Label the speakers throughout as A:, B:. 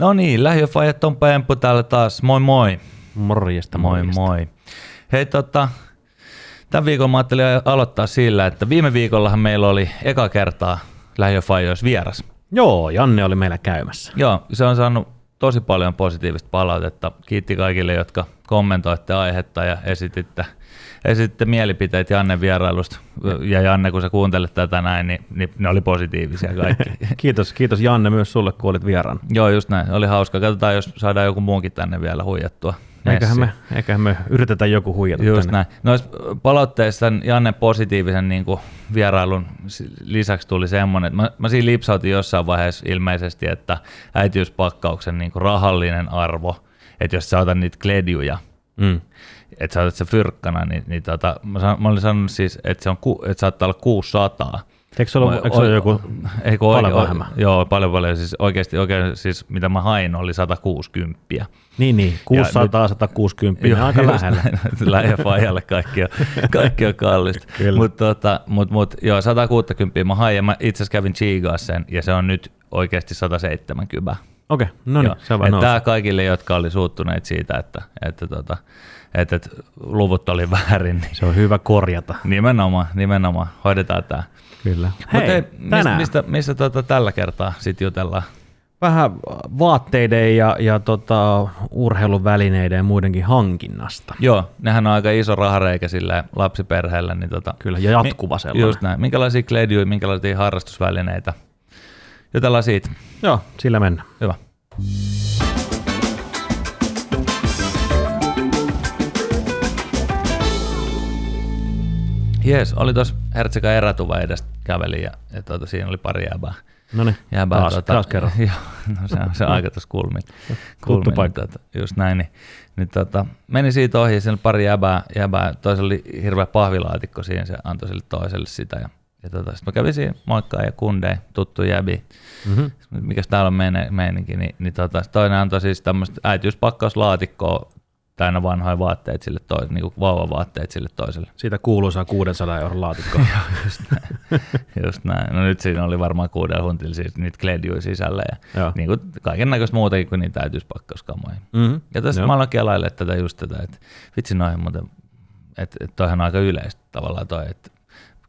A: No niin, lähiöfajat on Pemppu täällä taas. Moi moi.
B: Morjesta,
A: Moi
B: morjesta.
A: moi. Hei tota, tämän viikon mä ajattelin aloittaa sillä, että viime viikollahan meillä oli eka kertaa lähiöfajoissa vieras.
B: Joo, Janne oli meillä käymässä.
A: Joo, se on saanut tosi paljon positiivista palautetta. Kiitti kaikille, jotka kommentoitte aihetta ja esititte, esititte mielipiteet Janne vierailusta. Ja Janne, kun sä kuuntelet tätä näin, niin, niin ne oli positiivisia kaikki.
B: Kiitos, kiitos Janne myös sulle, kun olit vieraan.
A: Joo, just näin. Oli hauska. Katsotaan, jos saadaan joku muunkin tänne vielä huijattua.
B: Eiköhän me, eiköhän me yritetä joku huijata
A: Just
B: tänne.
A: näin. Noissa palautteissa Janne positiivisen niin kuin vierailun lisäksi tuli semmoinen, että mä, mä siinä lipsautin jossain vaiheessa ilmeisesti, että äitiyspakkauksen niin kuin rahallinen arvo, että jos sä otat niitä kledjuja,
B: Mm.
A: Että sä otat se fyrkkana, niin, niin tota, mä, san, mä olin sanonut siis, että se on, ku, että saattaa olla 600.
B: Eikö se ole, eikö se ole joku
A: ei, kun
B: paljon
A: oike-
B: vähemmän?
A: Joo, paljon paljon. Siis oikeasti, oikein, siis mitä mä hain oli 160.
B: Niin, niin, 600, 160,
A: Joo,
B: aika
A: just
B: lähellä.
A: näin. Lähiöfajalle kaikki on, kaikki on kallista. Mutta tota, mut, mut, joo, 160 mä hain ja mä itse asiassa kävin Chigaa sen ja se on nyt oikeasti 170.
B: Okei, no niin, se on.
A: Tää kaikille, jotka oli suuttuneet siitä, että, että, tota, että, että luvut oli väärin, niin
B: Se on hyvä korjata.
A: nimenomaan, nimenomaan hoidetaan tämä.
B: Kyllä.
A: Hei,
B: Hei,
A: Mut hei, mistä, mistä, mistä tota, tällä kertaa sitten jutellaan?
B: vähän vaatteiden ja, ja tota, urheiluvälineiden ja muidenkin hankinnasta.
A: Joo, nehän on aika iso rahareikä sillä lapsiperheellä. Niin tota,
B: Kyllä, ja jatkuva
A: Mi-
B: sellainen.
A: Just näin. Minkälaisia kledjuja, minkälaisia harrastusvälineitä? Jutellaan siitä.
B: Joo, sillä mennään.
A: Hyvä. Jees, oli tuossa Hertsekan erätuva edestä käveli ja, ja tuota, siinä oli pari jäbää.
B: No niin, taas, taas kerran.
A: Joo, no se on, se aika tuossa kulmin.
B: Tuttu paikka.
A: Tota, just näin. Niin, niin tota, meni siitä ohi ja siinä oli pari jäbää, jäbää. Toisella oli hirveä pahvilaatikko siinä, se antoi sille toiselle sitä. Ja, ja tota, sitten mä kävin siinä moikkaa ja kundei, tuttu jäbi.
B: Mm-hmm.
A: Mikäs täällä on meine, meininki, niin, niin tota, sit toinen antoi siis tämmöistä äitiyspakkaus-laatikkoa täynnä vanhoja vaatteet sille toiselle, niin vauvavaatteet sille toiselle.
B: Siitä kuuluisaa 600 euron laatikko.
A: Just näin. Just näin. No nyt siinä oli varmaan kuudella huntilla siis niitä kledjuja sisällä ja
B: Joo.
A: niin kuin kaiken näköistä muutakin kuin niitä täytyspakkaskamoja.
B: Mm-hmm.
A: Ja tässä mä aloin kelaille tätä just tätä, että vitsi noihin muuten, että, että toihan on aika yleistä tavallaan toi, että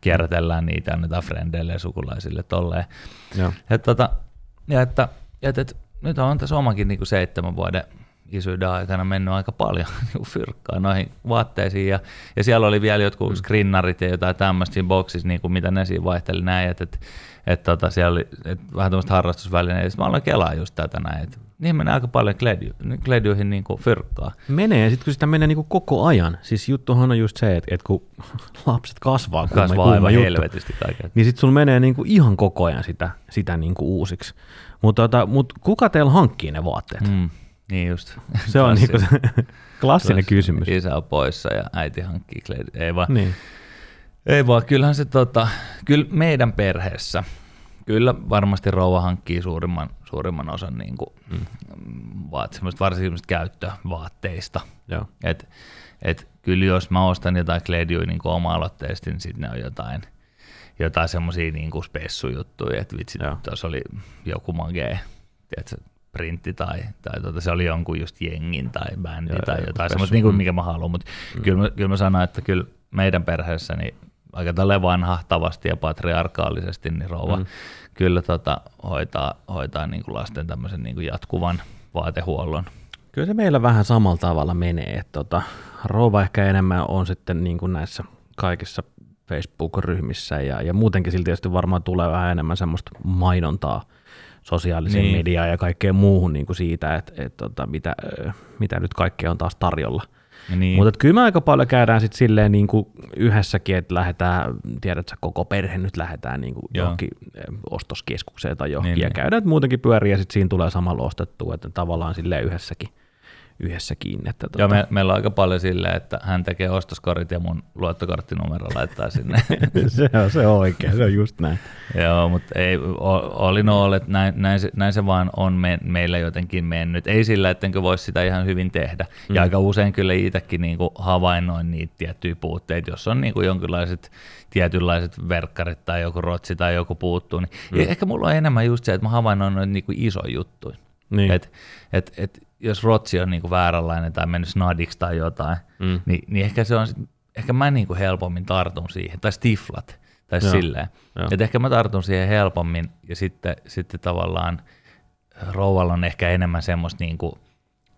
A: kierrätellään niitä, annetaan frendeille ja sukulaisille tolleen.
B: Joo.
A: Ja, tota, ja että, ja että, että nyt on tässä omakin niin kuin seitsemän vuoden isyyden aikana mennyt aika paljon niin fyrkkaa noihin vaatteisiin. Ja, ja siellä oli vielä jotkut mm. skrinnarit ja jotain tämmöistä siinä boksissa, niin kuin mitä ne siinä vaihteli näin. Että, että, että tota, siellä oli että vähän tämmöistä harrastusvälineitä. Mä aloin kelaa just tätä näin. Että niin menee aika paljon kledju, kledjuihin niin kuin fyrkkaa.
B: Menee, ja sitten kun sitä menee niinku koko ajan. Siis juttuhan on just se, että, että kun lapset kasvaa,
A: Kasvaa
B: kumma
A: aivan
B: juttu,
A: helvetisti kaiken.
B: niin sitten sulla menee niinku ihan koko ajan sitä, sitä niinku uusiksi. Mutta tota, mut kuka teillä hankkii ne vaatteet?
A: Mm, niin just.
B: Se on niinku se
A: Klassinen.
B: kysymys.
A: Isä on poissa ja äiti hankkii kledjuja. Ei vaan,
B: Niin.
A: Ei vaan, kyllähän se tota, kyllä meidän perheessä, kyllä varmasti rouva hankkii suurimman, suurimman osan niin kuin, mm. vaat, semmoista, varsinkin käyttövaatteista.
B: Joo.
A: Et, et, kyllä jos mä ostan jotain kledjuja niin oma-aloitteisesti, niin sitten ne on jotain, jotain semmoisia niin spessujuttuja, että vitsi,
B: Joo.
A: tuossa oli joku magee, tiedätkö, printti tai, tai tota, se oli jonkun just jengin tai bändi
B: Joo,
A: tai jotain semmoista, niin kuin, mikä mä haluan, mutta mm. kyllä, mä, kyllä mä sanon, että kyllä meidän perheessä niin aika tälle vanhahtavasti ja patriarkaalisesti, niin rouva
B: Mm.
A: mm. kyllä tota, hoitaa, hoitaa niin kuin lasten tämmöisen niin kuin jatkuvan vaatehuollon.
B: Kyllä se meillä vähän samalla tavalla menee. Että tota, rouva ehkä enemmän on sitten niin kuin näissä kaikissa Facebook-ryhmissä ja, ja muutenkin silti tietysti varmaan tulee vähän enemmän semmoista mainontaa sosiaaliseen niin. Mediaan ja kaikkeen muuhun niin kuin siitä, että et, tota, mitä, mitä nyt kaikkea on taas tarjolla.
A: Niin.
B: Mutta kyllä me aika paljon käydään sitten silleen niin kuin yhdessäkin, että lähdetään, tiedätkö, koko perhe nyt lähdetään niin kuin johonkin ostoskeskukseen tai johonkin
A: Niin,
B: ja
A: niin.
B: käydään muutenkin pyöriä ja sitten siinä tulee samalla ostettua, että tavallaan silleen yhdessäkin, yhdessäkin. Että
A: Joo,
B: tota,
A: me, meillä on aika paljon silleen, että hän tekee ostoskorit ja mun luottokorttinumero laittaa sinne.
B: se, on, se on oikein, se on just näin.
A: Joo, mutta ei, oli no että näin, näin, se, näin se vaan on me, meillä jotenkin mennyt. Ei sillä, ettenkö voisi sitä ihan hyvin tehdä. Mm. Ja aika usein kyllä itsekin niinku havainnoin niitä tiettyjä puutteita, jos on niinku jonkinlaiset tietynlaiset verkkarit tai joku rotsi tai joku puuttuu. Niin mm. Ehkä mulla on enemmän just se, että mä havainnoin noita niinku isoja juttuja.
B: Niin.
A: Et, et, et, jos rotsi on niinku vääränlainen tai mennyt snadiksi tai jotain,
B: Mm.
A: niin, niin ehkä se on, ehkä mä niinku helpommin tartun siihen, tai stiflat, tai
B: Joo,
A: silleen.
B: joo.
A: Et ehkä mä tartun siihen helpommin, ja sitten, sitten tavallaan rouvalla on ehkä enemmän semmoista niinku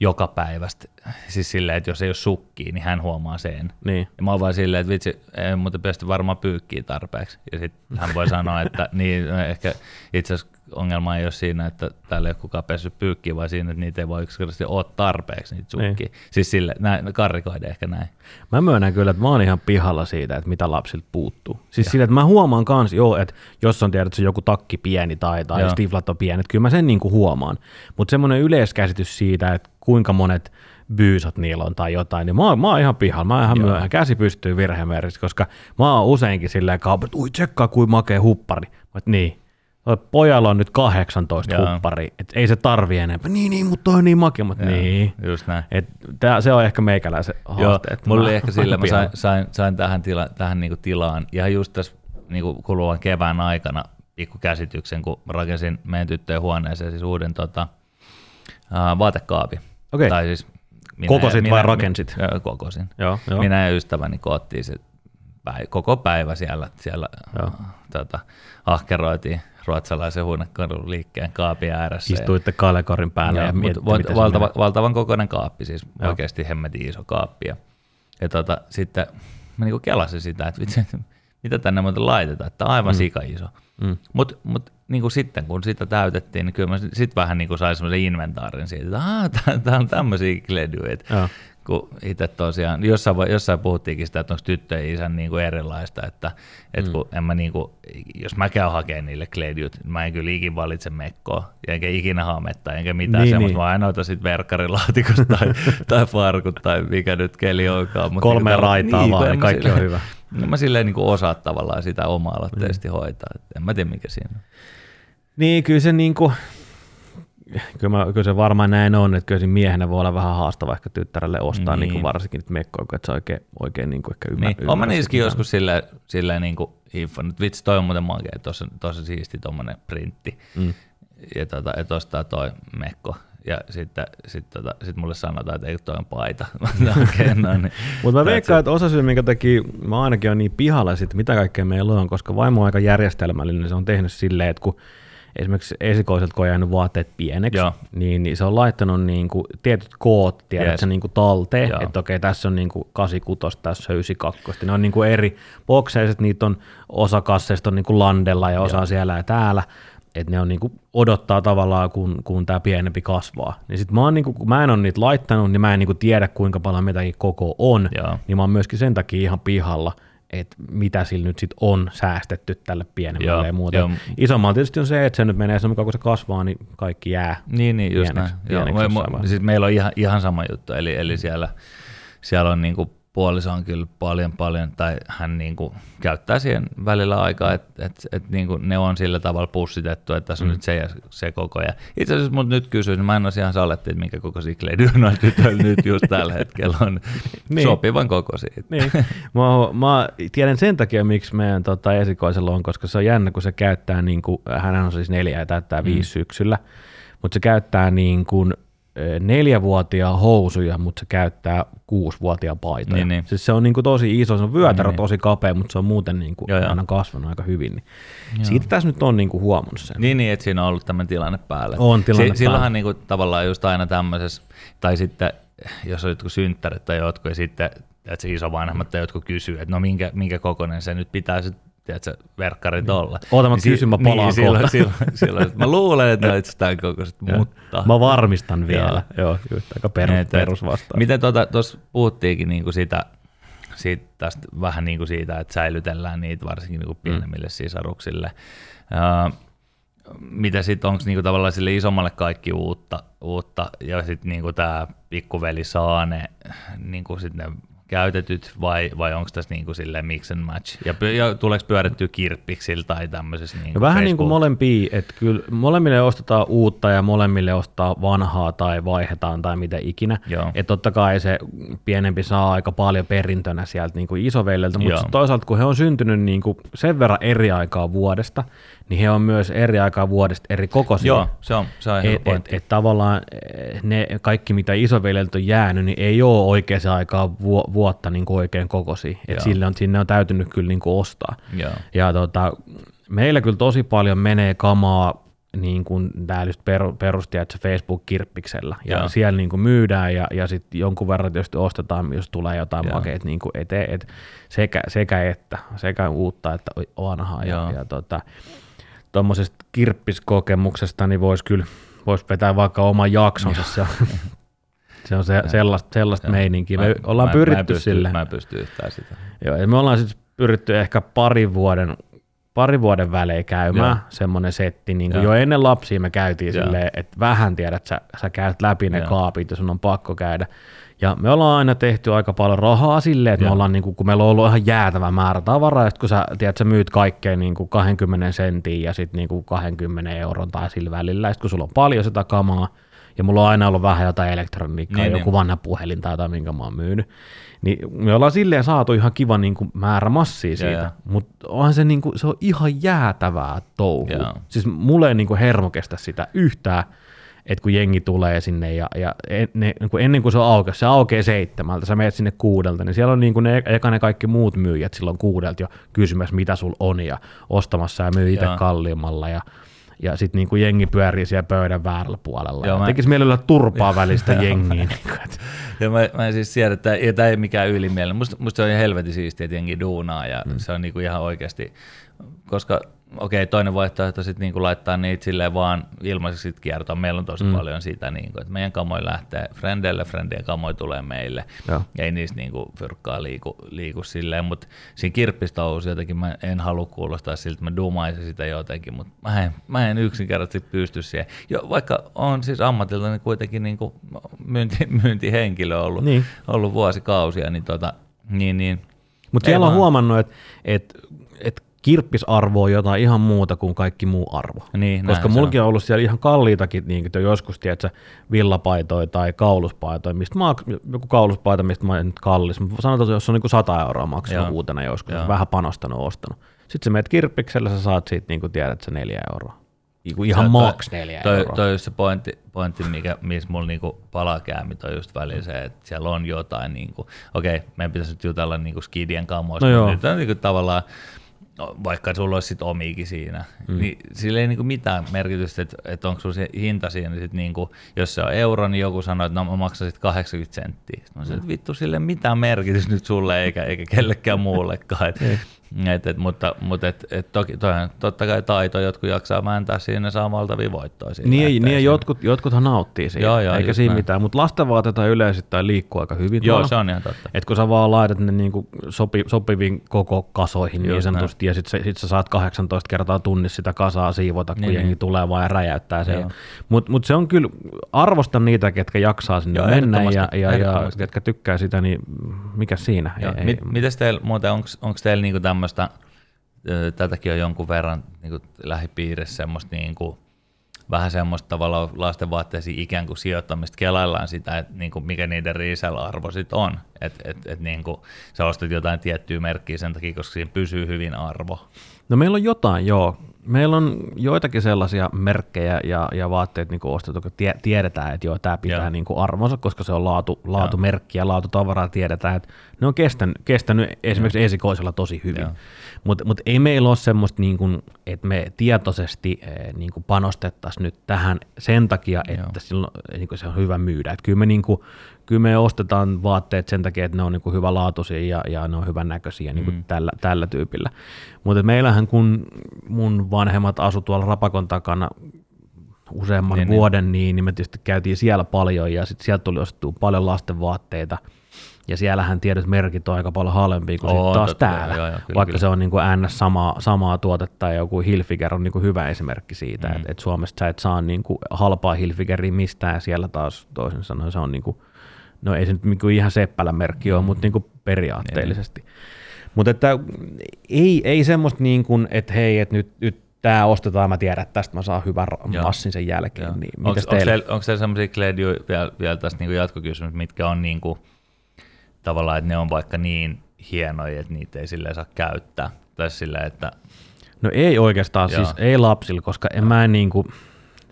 A: joka päivästä, siis silleen, että jos ei ole sukkii, niin hän huomaa sen.
B: Niin.
A: Ja mä oon vaan silleen, että vitsi, ei muuten pesty varmaan pyykkiä tarpeeksi. Ja sitten hän voi sanoa, että niin, ehkä itse asiassa ongelma ei ole siinä, että täällä ei ole kukaan pessyt pyykkiä, vaan siinä, että niitä ei voi yksinkertaisesti ole tarpeeksi, niitä sukkia. Niin. Siis sille, näin, karrikoiden ehkä näin.
B: Mä myönnän kyllä, että mä oon ihan pihalla siitä, että mitä lapsilta puuttuu. Siis sillä, että mä huomaan kans, joo, että jos on tiedät, että se joku takki pieni tai, tai stiflat on pienet, kyllä mä sen niinku huomaan. Mutta semmoinen yleiskäsitys siitä, että kuinka monet byysat niillä on tai jotain, niin mä oon, mä oon ihan pihalla. Mä oon ihan
A: Joo.
B: myöhään. Käsi pystyy virhemerkissä, koska mä oon useinkin silleen kaupassa, että ui tsekkaa kuin makea huppari. Mä niin, pojalla on nyt 18
A: Joo.
B: huppari, että ei se tarvi enempää. Niin, niin, mutta toi on niin makea, mutta
A: Joo,
B: niin.
A: Just näin.
B: Et tää, se on ehkä meikäläisen haaste.
A: Joo,
B: että
A: mulla
B: mä-
A: oli ehkä sillä, mä sain, sain, sain tähän, tila, tähän niinku tilaan ihan just tässä niinku kuluvan kevään aikana pikku käsityksen, kun rakensin meidän tyttöjen huoneeseen siis uuden tota, ää, vaatekaapi.
B: Okei.
A: Tai siis minä,
B: Kokosit vai rakensit?
A: Joo, kokosin.
B: Joo, joo.
A: Minä ja ystäväni koottiin se päi, koko päivä siellä, siellä
B: Joo.
A: tota, ahkeroitiin ruotsalaisen huonekadun liikkeen kaapin ääressä. ja-
B: Istuitte Kalekorin päälle ja,
A: Joo,
B: mietitte,
A: mut valtava, valtavan kokoinen kaappi, siis
B: Joo.
A: Oikeasti hemmetin iso kaappi. Ja, ja tota, sitten mä niinku kelasin sitä, että vitsi, mitä tänne muuten laitetaan, että aivan mm. sika iso.
B: Mm.
A: Mutta mut, niinku sitten kun sitä täytettiin, niin kyllä mä sitten vähän niinku sain semmoisen inventaarin siitä, että tää on tämmöisiä kledyitä.
B: Joo.
A: Kun itse tosiaan, jossain, jossain puhuttiinkin sitä, että onko tyttö ja isän niinku erilaista, että et kun en mä niinku, jos mä käyn hakemaan niille kledyt, mä en kyllä ikin valitse mekkoa, ja enkä ikinä hametta, enkä mitään
B: Niin,
A: niin, semmoista,
B: niin.
A: vaan aina otan sit verkkarilaatikosta tai, tai farkut tai mikä nyt keli onkaan. Mut
B: Kolme
A: täällä-
B: raitaa vaan,
A: kun en
B: niin
A: mä
B: kaikki on hyvä.
A: No mä silleen niin osaa tavallaan sitä oma-aloitteisesti mm. hoitaa. Et en mä tiedä mikä siinä on.
B: Niin, kyllä se niinku, kyllä, mä, kyllä se varmaan näin on, että kyllä miehenä voi olla vähän haastava ehkä tyttärelle ostaa niin.
A: Niin.
B: Niin varsinkin nyt mekkoa, kun et sä oikein, oikein niinku ehkä ymmär,
A: Niin,
B: ymmärrä
A: niissäkin joskus silleen, silleen niin kuin hiffannut, vitsi toi on muuten makea, tosi, tosi siisti tommonen printti.
B: Mm.
A: Ja tota, et ostaa toi mekko. Ja sitten sit, tota, sit mulle sanotaan, että ei toi on paita. Okei, no niin.
B: Mutta mä veikkaan, että osa syy, minkä takia mä ainakin on niin pihalla siitä, mitä kaikkea meillä on, koska vaimo on aika järjestelmällinen, niin se on tehnyt silleen, että kun esimerkiksi esikoiselta, kun on jäänyt vaatteet pieneksi,
A: Joo.
B: niin, niin se on laittanut niin kuin tietyt koot, tiedät
A: Yes.
B: yes. niin kuin talteen,
A: Joo.
B: että okei, tässä on niin kuin 86, tässä on 92. Ne on niin kuin eri bokseiset, niitä on osa kasseista on niin kuin landella ja osa
A: Joo.
B: siellä ja täällä, että ne on niin kuin odottaa tavallaan, kun, kun tämä pienempi kasvaa. Niin sit mä, oon niin kuin, kun mä en ole niitä laittanut, niin mä en niin kuin tiedä, kuinka paljon mitäkin koko on,
A: Joo.
B: niin mä oon myöskin sen takia ihan pihalla, että mitä sillä nyt sitten on säästetty tälle pienemmälle
A: Joo,
B: ja muuta.
A: joo.
B: Isommalla tietysti on se, että se nyt menee sen mukaan, kun se kasvaa, niin kaikki jää.
A: Niin, niin just
B: pieneksi-
A: näin. Joo,
B: pieneksi
A: me,
B: jossain
A: me,
B: vaiheessa.
A: siis meillä on ihan, ihan sama juttu, eli, eli siellä, siellä on niinku puoliso on kyllä paljon paljon, tai hän niinku käyttää siihen välillä aikaa, että et, et niinku ne on sillä tavalla pussitettu, että tässä on
B: Mm.
A: nyt se ja se koko. Ja itse asiassa mut nyt kysyin, mä en olisi ihan saletti, että minkä kokoisia kledyjä noilla tytöillä nyt just tällä hetkellä on
B: Niin.
A: sopivan kokoisia.
B: Niin. mä, mä tiedän sen takia, miksi meidän tota, esikoisella on, koska se on jännä, kun se käyttää, niin kuin, hän on siis neljä ja täyttää
A: Mm.
B: viisi syksyllä, mutta se käyttää niin kuin, neljävuotiaan housuja, mutta se käyttää kuusivuotiaan paitoja.
A: Niin, niin.
B: Siis se on niin kuin tosi iso, se on vyötärö
A: Niin, niin.
B: tosi kapea, mutta se on muuten niin kuin,
A: Joo, joo.
B: hän on kasvanut aika hyvin. Niin. Siitä tässä nyt on niin kuin huomannut sen.
A: Niin, niin, että siinä on ollut tämmöinen tilanne päällä.
B: On tilanne
A: si- Silloinhan niinku tavallaan just aina tämmöisessä, tai sitten jos on jotkut synttärit tai jotkut, ja sitten että se isovanhemmat tai jotkut kysyy, että no minkä, minkä kokoinen se nyt pitää se tiedätkö, verkkarit olla.
B: Oota, mä
A: Niin
B: kysyn, mä palaan
A: niin, silloin, silloin, silloin, mä luulen, että ne on itse tämän kokoiset, mutta...
B: Mä varmistan vielä. Joo, joo just aika perus,
A: Et- et-
B: perusvastaus.
A: Miten tuossa tuota, puhuttiinkin niinku sitä, siitä, tästä, vähän niin kuin siitä, että säilytellään niitä varsinkin niinku pienemmille mm. sisaruksille. Uh, mitä sitten, onko niinku tavallaan sille isommalle kaikki uutta, uutta ja sitten niinku tämä pikkuveli saa ne, niinku sit ne käytetyt vai, vai onko tässä niinku sille mix and match? Ja, py- ja tuleeko pyörittyä kirppiksillä tai tämmöisessä niinku
B: No vähän niin kuin
A: Facebook-
B: molempia, että kyllä molemmille ostetaan uutta ja molemmille ostaa vanhaa tai vaihdetaan tai mitä ikinä. Että totta kai se pienempi saa aika paljon perintönä sieltä niin kuin isoveljeltä, mutta toisaalta kun he on syntynyt niin kuin sen verran eri aikaa vuodesta, niin he on myös eri aikaa vuodesta eri kokoisia.
A: Joo, se on, se on
B: Et,
A: pointti.
B: et, et tavallaan eh, ne kaikki, mitä isoveljeltä on jäänyt, niin ei ole oikeaan aikaan vu- vuotta niin kuin oikein kokoisia. Et sille on, sinne on täytynyt kyllä niin kuin ostaa.
A: Joo.
B: Ja tota, meillä kyllä tosi paljon menee kamaa niin kuin täällä just perusti, että se Facebook-kirppiksellä. Ja
A: Joo.
B: siellä niin kuin myydään ja, ja sitten jonkun verran tietysti ostetaan, jos tulee jotain
A: Joo.
B: makeita niin kuin eteen. Et sekä, sekä että, sekä uutta että vanhaa. Ja, ja tota, tuommoisesta kirppiskokemuksesta niin voisi kyllä vois vetää vaikka oman jaksonsa. Se on, se on se, sellaista, sellaista meininkiä. Me ollaan
A: mä,
B: pyritty
A: mä en pysty,
B: sille.
A: Mä en pysty yhtään sitä.
B: Joo, ja me ollaan sitten pyritty ehkä parin vuoden, parin vuoden välein käymään
A: Joo.
B: semmoinen setti, niin kuin jo ennen lapsia me käytiin
A: Joo.
B: silleen, että vähän tiedät, sä, sä käyt läpi ne
A: Joo.
B: kaapit ja sun on pakko käydä. Ja me ollaan aina tehty aika paljon rahaa silleen, että me ollaan, niin kuin, kun meillä on ollut ihan jäätävä määrä tavaraa, ja sit kun sä, tiedät, sä myyt kaikkea niin kuin 20 sentin ja sitten niin kuin 20 euron tai sillä välillä, ja sit kun sulla on paljon sitä kamaa, ja mulla on aina ollut vähän jotain elektroniikkaa,
A: Niin,
B: joku
A: niin.
B: vanha puhelin tai jotain, minkä mä oon myynyt. Niin me ollaan silleen saatu ihan kiva niin kuin määrä massia siitä, mutta onhan se, niin kuin, se on ihan jäätävää touhua.
A: Joo.
B: Siis mulle ei niin kuin hermo kestä sitä yhtään, että kun jengi tulee sinne ja, ja ne, niin kuin ennen kuin se on auki, se aukeaa seitsemältä, sä menet sinne kuudelta, niin siellä on niin kuin ne, eka ne kaikki muut myyjät silloin kuudelta jo kysymässä, mitä sul on ja ostamassa ja myy itse kalliimmalla ja ja sitten niinku jengi pyörii siellä pöydän väärällä puolella.
A: Joo, mä-
B: Tekisi mielellä turpaa välistä jengiä. Niin kuin, että,
A: Ja mä, mä en siis tiedä, että tämä ei mikään ylimielinen. Musta, musta se on ihan helvetin siistiä, että jengi duunaa ja mm. se on niinku ihan oikeasti, koska okei, toinen vaihtoehto sitten niinku laittaa niitä silleen vaan ilmaiseksi kiertoon. Meillä on tosi mm. paljon sitä, niinku, että meidän kamoja lähtee frendeille, frendien kamoja tulee meille.
B: Joo.
A: Ei niistä niinku fyrkkaa liiku, liiku silleen, mutta siinä kirppistouhussa jotenkin mä en halua kuulostaa siltä, että mä dumaisin sitä jotenkin, mutta mä en, mä en yksinkertaisesti pysty siihen. Jo, vaikka on siis ammatiltani kuitenkin niinku myynti, myyntihenkilö ollut,
B: Niin.
A: ollut vuosikausia, niin, tota, niin, niin
B: Mutta siellä on huomannut, että et, et kirppisarvo on jotain ihan muuta kuin kaikki muu arvo.
A: Niin,
B: Koska
A: se
B: mullakin on ollut siellä ihan kalliitakin niin jo joskus, tiedätkö, villapaitoja tai kauluspaitoja, mistä mä, joku kauluspaita, mistä mä en nyt kallis, mutta sanotaan, että jos on niin 100 euroa maksanut
A: Joo.
B: uutena joskus,
A: Joo.
B: vähän panostanut ostanut. Sitten sä menet kirppiksellä, sä saat siitä, niin kuin tiedät, sä neljä euroa. Niinku ihan
A: Se-
B: maks neljä
A: toi,
B: euroa.
A: toi just se pointti, pointti mikä, missä mulla niinku palaa käämit on just välillä se, että siellä on jotain, niinku, okei, meidän pitäisi nyt jutella niinku skidien kamoista,
B: No
A: nyt on niinku tavallaan, no, vaikka sulla olisi sit omiikin siinä, mm. niin sillä ei niinku mitään merkitystä, että, että onko sulla se hinta siinä, niin sit niinku, jos se on euro, niin joku sanoo, että no mä maksan sit 80 senttiä. Sitten mä sanoin, että vittu, sille ei mitään merkitystä nyt sulle eikä, eikä kellekään muullekaan. Et, et, et, mutta mutta et, et toki, toihan, totta kai taito, jotkut jaksaa vääntää siinä saa valtavia voittoja. siinä,
B: Niin, niin
A: ei siinä-
B: jotkut, jotkuthan nauttii siitä,
A: Joo, joo,
B: eikä siinä
A: näin.
B: mitään, mutta lastenvaateita yleisesti tai liikkuu aika hyvin
A: Joo,
B: tuolla.
A: se on ihan totta.
B: Et kun sä vaan laitat ne niinku sopi, sopiviin koko kasoihin niin
A: Just
B: sanotusti, ja sit, sä- sit sä saat 18 kertaa tunnissa sitä kasaa siivota, kun
A: Niin,
B: jengi
A: niin.
B: tulee vaan ja räjäyttää sen. Mutta mut se on kyllä, arvostan niitä, ketkä jaksaa sinne
A: Joo,
B: mennä, ja, ja, ja ketkä tykkää sitä, niin mikä siinä?
A: Joo.
B: Ei,
A: Mit,
B: ei,
A: mites teillä muuten, onko teillä niinku tämmöistä, tätäkin on jonkun verran niinku lähipiirissä semmoista niinku, vähän semmoista tavallaan lastenvaatteisiin ikään kuin sijoittamista, kelaillaan sitä, että niinku, mikä niiden resell-arvo sitten on. Että et, et niinku, sä ostat jotain tiettyä merkkiä sen takia, koska siinä pysyy hyvin arvo.
B: No meillä on jotain, joo. Meillä on joitakin sellaisia merkkejä ja, ja vaatteet niin ostettu, kun tie, tiedetään, että joo, tämä pitää
A: Joo.
B: niin arvonsa, koska se on laatu, laatumerkki ja laatutavaraa tiedetään, että ne on kestänyt, kestänyt esimerkiksi esikoisella tosi hyvin.
A: Joo.
B: Mutta mut ei meillä ole semmoista, niin kuin, että me tietoisesti eh, niin kuin panostettaisiin nyt tähän sen takia, että
A: Joo.
B: silloin, niin kuin se on hyvä myydä. Et kyllä, me, niin kuin, kyllä me ostetaan vaatteet sen takia, että ne on niin kuin hyvälaatuisia ja, ja ne on hyvän näköisiä niin kuin
A: Mm.
B: tällä, tällä tyypillä. Mutta meillähän kun mun vanhemmat asu tuolla Rapakon takana useamman
A: Niin,
B: niin, vuoden, niin, niin me tietysti käytiin siellä paljon ja sitten sieltä tuli ostettua paljon lasten vaatteita. Ja siellähän tietyt merkit on aika paljon halvempia kuin
A: Oo,
B: sit taas
A: totta
B: täällä.
A: joo, joo, kyllä,
B: Vaikka
A: kyllä.
B: se on niin kuin ns. Samaa, samaa tuotetta ja joku Hilfiger on niin kuin hyvä esimerkki siitä, mm. että et Suomesta sä et saa niin kuin halpaa Hilfigeria mistään ja siellä taas toisin sanoen se on niin kuin, no ei se nyt niin kuin ihan seppälän merkki ole, mutta niin kuin periaatteellisesti. Mutta että ei, ei semmoista niin kuin, että hei, että nyt, nyt tämä ostetaan, mä tiedän, että tästä mä saan hyvän
A: Joo.
B: massin sen jälkeen.
A: Joo.
B: Niin,
A: Onko
B: teillä?
A: teillä sellaisia kledjuja vielä, vielä tästä niinku jatkokysymys, mitkä on niinku, tavallaan, että ne on vaikka niin hienoja, että niitä ei silleen saa käyttää? Tai silleen, että
B: No ei oikeastaan,
A: Joo.
B: siis ei lapsilla, koska en mä en niinku,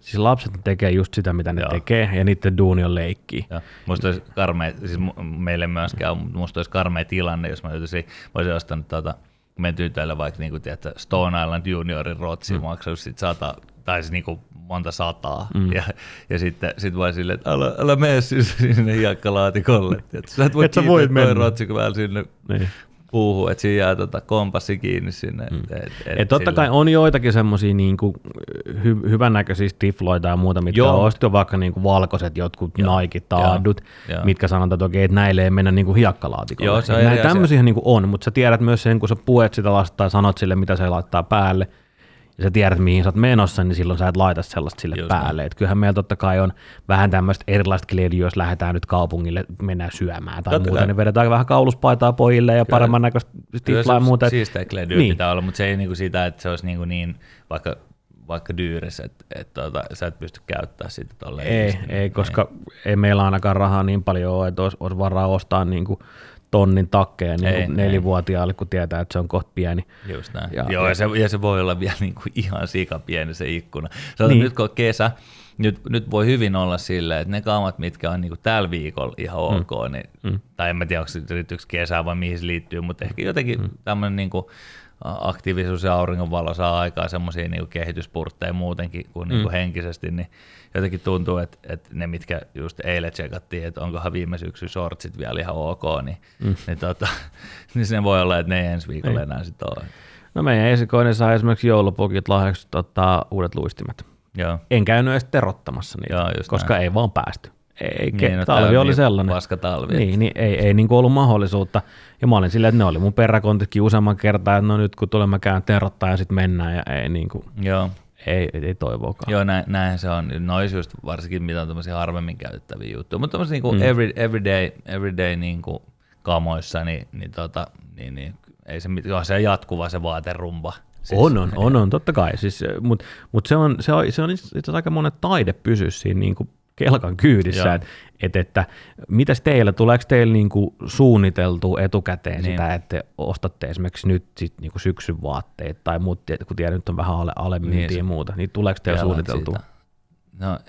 B: siis lapset tekee just sitä, mitä ne
A: Joo.
B: tekee, ja niiden duuni on leikkiä.
A: Ja musta olisi karmea, siis meille myöskään, mutta musta olisi karmea tilanne, jos mä joutuisin, mä olisin ostanut tota, meidän tytöille vaikka niinku, tiedätkö, Stone Island Juniorin rotsi, mm. maksaisi sit sata, tai siis niinku monta sataa, mm. ja, ja sitten sit vaan silleen, että älä, älä mene siis sinne hiekkalaatikolle, että sä et voi
B: Et sä
A: toi
B: mennä.
A: rotsi, kun vähän sinne
B: Niin.
A: Puuhun, että siinä jää tota kompassi kiinni sinne. Mm. Et, et,
B: Et totta
A: sillä-
B: kai on joitakin semmoisia niinku hy- hyvännäköisiä stifloita ja muuta, mitkä
A: Joo.
B: on ostettu vaikka niinku valkoiset jotkut Nike taadut,
A: Joo.
B: mitkä sanotaan, että okei, että näille ei mennä niinku hiekkalaatikolle.
A: Joo, se on asia.
B: tämmöisiä niinku on, mutta sä tiedät myös sen, kun sä puet sitä lasta tai sanot sille, mitä se laittaa päälle, ja sä tiedät, mihin sä oot menossa, niin silloin sä et laita sellaista sille
A: Just
B: päälle. Et kyllähän meillä totta kai on vähän tämmöistä erilaista klediä, jos lähdetään nyt kaupungille, mennään syömään tai
A: Totta
B: muuta,
A: kai.
B: niin vedetään vähän kauluspaitaa pojille ja paremman näköistä
A: Kyllä
B: stiflaa ja muuta.
A: Siistää kledyä
B: Niin.
A: niin. pitää olla, mutta se ei niinku sitä, että se olisi niinku niin, vaikka, vaikka dyyris, että et, tota, sä et pysty käyttämään sitä tolleen.
B: Ei,
A: just, niin-
B: ei, koska ei meillä ainakaan rahaa niin paljon ole, että olisi, olisi varaa ostaa niin kuin tonnin takkeja niin
A: Ei,
B: kuin nelivuotiaalle, kun tietää, että se on kohta pieni.
A: Just näin.
B: Ja-
A: Joo, ja, se, ja se voi olla vielä niinku ihan sika pieni se ikkuna. Se on
B: Niin.
A: niin. nyt kun on kesä, nyt, nyt voi hyvin olla silleen, että ne kaamat, mitkä on niinku tällä viikolla ihan ok, mm. Niin, mm. tai en mä tiedä, onko se kesään vai mihin se liittyy, mutta ehkä jotenkin mm. tämmöinen niinku aktiivisuus ja auringonvalo saa aikaa semmoisia niinku kehityspurtteja muutenkin kuin niinku
B: Mm.
A: henkisesti, niin jotenkin tuntuu, että, että ne, mitkä just eilen tsekattiin, että onkohan viime syksyn shortsit vielä ihan ok, niin, mm. niin, tota, niin se voi olla, että ne ei ensi viikolla
B: Ei.
A: enää sitten ole.
B: No meidän esikoinen sai esimerkiksi joulupukit lahjaksi tota, uudet luistimet.
A: Joo.
B: En käynyt edes terottamassa niitä,
A: Joo,
B: koska
A: näin.
B: ei vaan päästy. Ei,
A: Niin, no
B: talvi
A: talvi
B: oli sellainen.
A: paska talvi,
B: Niin, niin ei, ei niin ollut mahdollisuutta. Ja mä olin silleen, että ne oli mun peräkontitkin useamman kertaa, että no nyt kun tulemme käyn terottaa ja sitten mennään ja ei, niin kuin,
A: Joo.
B: ei, ei, ei toivoakaan.
A: Joo, näin, näin se on. No olisi just varsinkin mitä on tämmöisiä harvemmin käytettäviä juttuja, mutta tämmöisiä niinku
B: Mm.
A: every, everyday, everyday niinku kamoissa, niin, niin, tota, niin, niin ei se, se on jatkuva se vaaterumba. Siis,
B: on, on, on, on, totta kai. Siis, Mutta mut se, on, se, on, se on itse asiassa aika monen taide pysyä siinä niin kuin kelkan kyydissä, että et, että mitäs teillä, tuleeko teillä niin kuin suunniteltu etukäteen niin. Sitä, että te ostatte esimerkiksi nyt sit niin kuin syksyn vaatteet tai muut, kun tiedän, nyt on vähän ale, alemyyntiä
A: Niin,
B: ja muuta, niin tuleeko teillä
A: siitä. No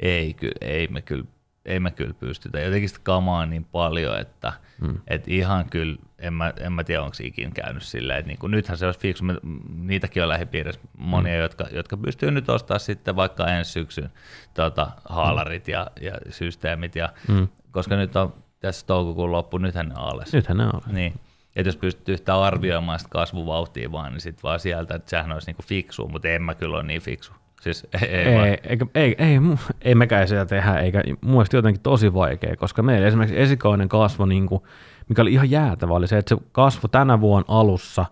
A: ei, ky, ei me kyllä ei me kyllä pystytä. Jotenkin sitä kamaa niin paljon, että mm. et ihan kyllä, en mä, en mä tiedä, onko se ikinä käynyt silleen, että niinku, nythän se olisi fiksu, me, niitäkin on lähipiirissä monia, mm. jotka, jotka pystyy nyt ostaa sitten vaikka ensi syksyn tota, haalarit ja, ja systeemit, ja,
B: Mm.
A: koska nyt on tässä toukokuun loppu, nythän ne on alas.
B: Nythän ne on.
A: Niin. Et jos pystyy yhtään arvioimaan sitä kasvuvauhtia vaan, niin sitten vaan sieltä, että sehän olisi niinku fiksu, mutta en mä kyllä ole niin fiksu. Siis ei, ei,
B: Ei,
A: vaan-
B: ei, eikä, ei, ei, ei mekään sitä tehdä, eikä mun mielestä jotenkin tosi vaikea, koska meillä esimerkiksi esikoinen kasvo, niin kuin, mikä oli ihan jäätävä, oli se, että se kasvo tänä vuonna alussa,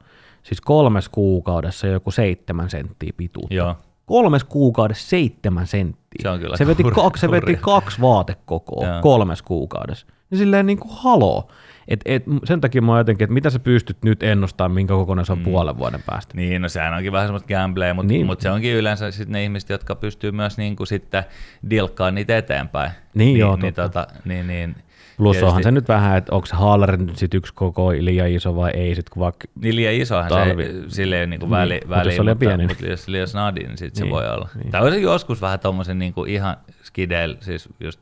B: siis kolmes kuukaudessa joku seitsemän senttiä pituutta.
A: Joo.
B: Kolmes kuukaudessa seitsemän senttiä.
A: Se on kyllä
B: se veti,
A: hurja-
B: kaksi, se veti kaksi vaatekokoa
A: Joo.
B: kolmes kuukaudessa. Niin silleen niin kuin haloo. Et, et, sen takia mä jotenkin, että mitä sä pystyt nyt ennustamaan, minkä kokoinen se on mm. puolen vuoden päästä.
A: Niin, no sehän onkin vähän semmoista gambleja, mutta,
B: Niin.
A: niin. mutta se onkin yleensä sitten ne ihmiset, jotka pystyy myös niin kuin sitten dilkkaan niitä eteenpäin.
B: Niin, joo,
A: niin, tota, niin, niin
B: Plus
A: tietysti-
B: onhan se nyt vähän, että onko haalari nyt sit yksi koko liian iso vai ei, sit kun vaikka
A: Niin liian isohan
B: Talvi.
A: se silleen niin kuin
B: Niin,
A: väli,
B: mutta
A: väli
B: jos
A: mutta,
B: pieni,
A: mutta jos liian snadi, niin sitten
B: Niin,
A: se voi olla.
B: niin.
A: Niin. Tai olisi joskus vähän tommosen niin kuin ihan skideillä, siis just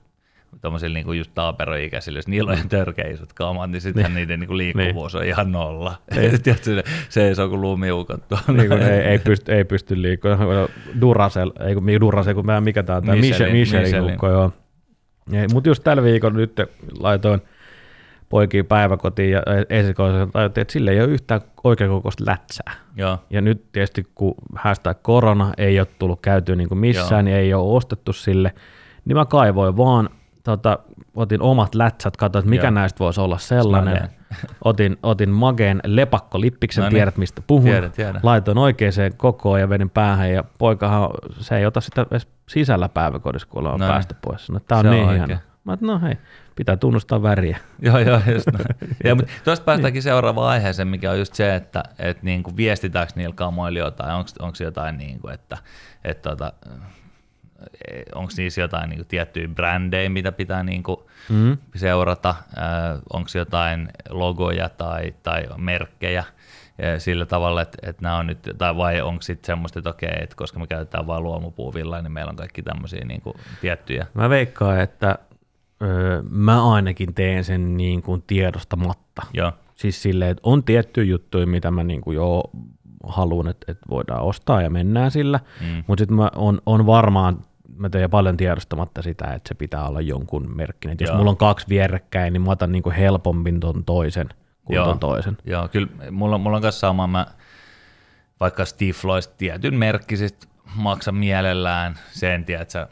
A: tommosilla niin kuin just taaperoikäisillä, jos niillä on ihan törkeä isot kamat, niin sittenhän
B: Niin.
A: niiden niin kuin liikkuvuus on ihan nolla. Tiedätkö, se, se ei ole kuin lumiukot
B: niin kun ei, ei, pysty, ei pysty liikkumaan. Duracell, ei kun Duracell, kun mä mikä tää on, tää
A: Michelin,
B: Michelin, Michelin joo. Mutta just tällä viikolla nyt laitoin poikia päiväkotiin ja esikoisen tajuttiin, että sillä ei ole yhtään oikeakokoista lätsää.
A: Joo,
B: Ja nyt tietysti kun hashtag korona ei ole tullut käytyä niin kuin missään,
A: Joo.
B: niin ei ole ostettu sille, niin mä kaivoin vaan, tota, otin omat lätsät, katsoin, että mikä
A: Joo.
B: näistä voisi olla sellainen. Otin, otin Mageen lepakkolippiksen,
A: No niin.
B: tiedät mistä puhun.
A: Tiedän, tiedän.
B: Laitoin oikeaan kokoon ja vedin päähän ja poikahan, se ei ota sitä edes sisällä päiväkodissa, kun ollaan
A: No niin.
B: päästä pois. No, tää on
A: Se on
B: niin
A: oikein.
B: hieno. Mä että no hei, pitää tunnustaa väriä.
A: Joo, joo, just näin. ja, mutta tuosta päästäänkin seuraavaan aiheeseen, mikä on just se, että et niin kuin viestitäänkö niillä kamoilla jotain, onko jotain, niin kuin, että et tota, onko niissä jotain niin kuin tiettyjä brändejä, mitä pitää niin kuin
B: Mm.
A: seurata, onko jotain logoja tai, tai merkkejä, ja sillä tavalla, että, että nämä on nyt, tai vai onko sitten semmoista, että okei, että koska me käytetään vain luomupuuvilla, niin meillä on kaikki tämmöisiä niin kuin tiettyjä.
B: Mä veikkaan, että öö, mä ainakin teen sen niin kuin tiedostamatta.
A: Joo.
B: Siis silleen, että on tiettyjä juttuja, mitä mä niin kuin jo haluan, että, että voidaan ostaa ja mennään sillä,
A: Mm.
B: mutta sitten mä on, on varmaan, mä teen paljon tiedostamatta sitä, että se pitää olla jonkun merkkinen. Et Jos mulla on kaksi vierekkäin, niin mä otan niin kuin helpommin ton toisen kuin
A: Joo.
B: ton toisen.
A: Joo, kyllä mulla, mulla on kanssa sama, mä vaikka Stifloista tietyn merkkisistä maksan mielellään sen, tiedätkö,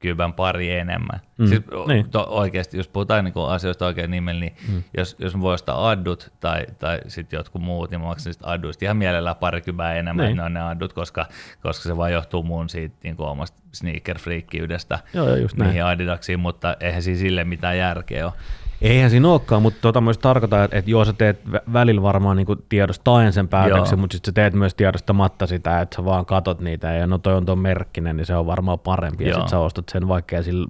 A: kybän pari enemmän.
B: Mm,
A: siis
B: niin.
A: to, oikeasti, jos puhutaan niin asioista oikein nimellä, niin mm. jos, jos mä voin ostaa addut tai, tai sitten jotkut muut, niin mä maksan niistä adduista ihan mielellään pari kybää enemmän,
B: Niin.
A: niin. ne on ne addut, koska, koska se vaan johtuu mun siitä niin omasta sneaker-friikkiydestä
B: Joo, joo, just näin.
A: niihin adidaksiin, mutta eihän siinä sille mitään järkeä ole.
B: Eihän siinä olekaan, mutta tota myös tarkoittaa, että, että joo, sä teet vä- välillä varmaan niin tiedostaen sen päätöksen,
A: Joo.
B: mutta sitten sä teet myös tiedostamatta sitä, että sä vaan katot niitä ja no toi on tuon merkkinen, niin se on varmaan parempi ja
A: Joo.
B: sitten sä ostat sen, vaikka ei sillä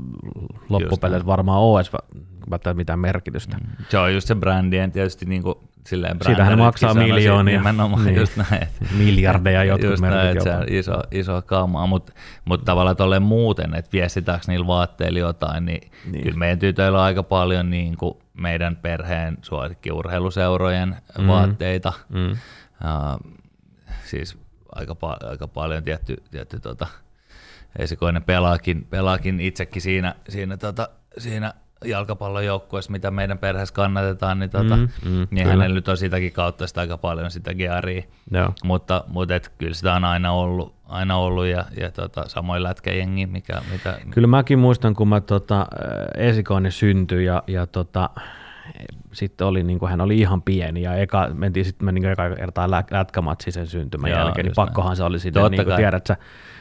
B: loppupeleissä varmaan ole edes mitään merkitystä. Mm.
A: Se on just se brändien tietysti niin kuin, silleen
B: Siitähän maksaa miljoonia. Niin.
A: just näin.
B: Miljardeja jotkut
A: just näin, että se on iso, iso kamaa, mutta mut tavallaan tolleen muuten, että viestitäänkö niillä vaatteilla jotain, niin,
B: Niin.
A: kyllä meidän tytöillä on aika paljon niin kuin meidän perheen suosikkiurheiluseurojen
B: mm.
A: vaatteita.
B: Mm.
A: Uh, siis aika, pa- aika paljon tietty, tietty tota, esikoinen pelaakin, pelaakin itsekin siinä, siinä, tota, siinä jalkapallojoukkueessa, mitä meidän perheessä kannatetaan, niin, tota,
B: Mm,
A: mm, niin
B: kyllä.
A: hänellä nyt on sitäkin kautta sitä aika paljon sitä gearia.
B: Joo.
A: Mutta, mutta et, kyllä sitä on aina ollut, aina ollut ja, ja tota, samoin lätkäjengi, mikä, mitä,
B: Kyllä mäkin muistan, kun mä tota, esikoinen syntyi ja, ja tota, sitten oli, niin kuin, hän oli ihan pieni ja eka, mentiin sitten niin eka kertaa lä- lätkämatsi sen syntymän
A: Joo,
B: jälkeen, niin pakkohan se oli
A: Totta
B: niin kuin tiedät sä,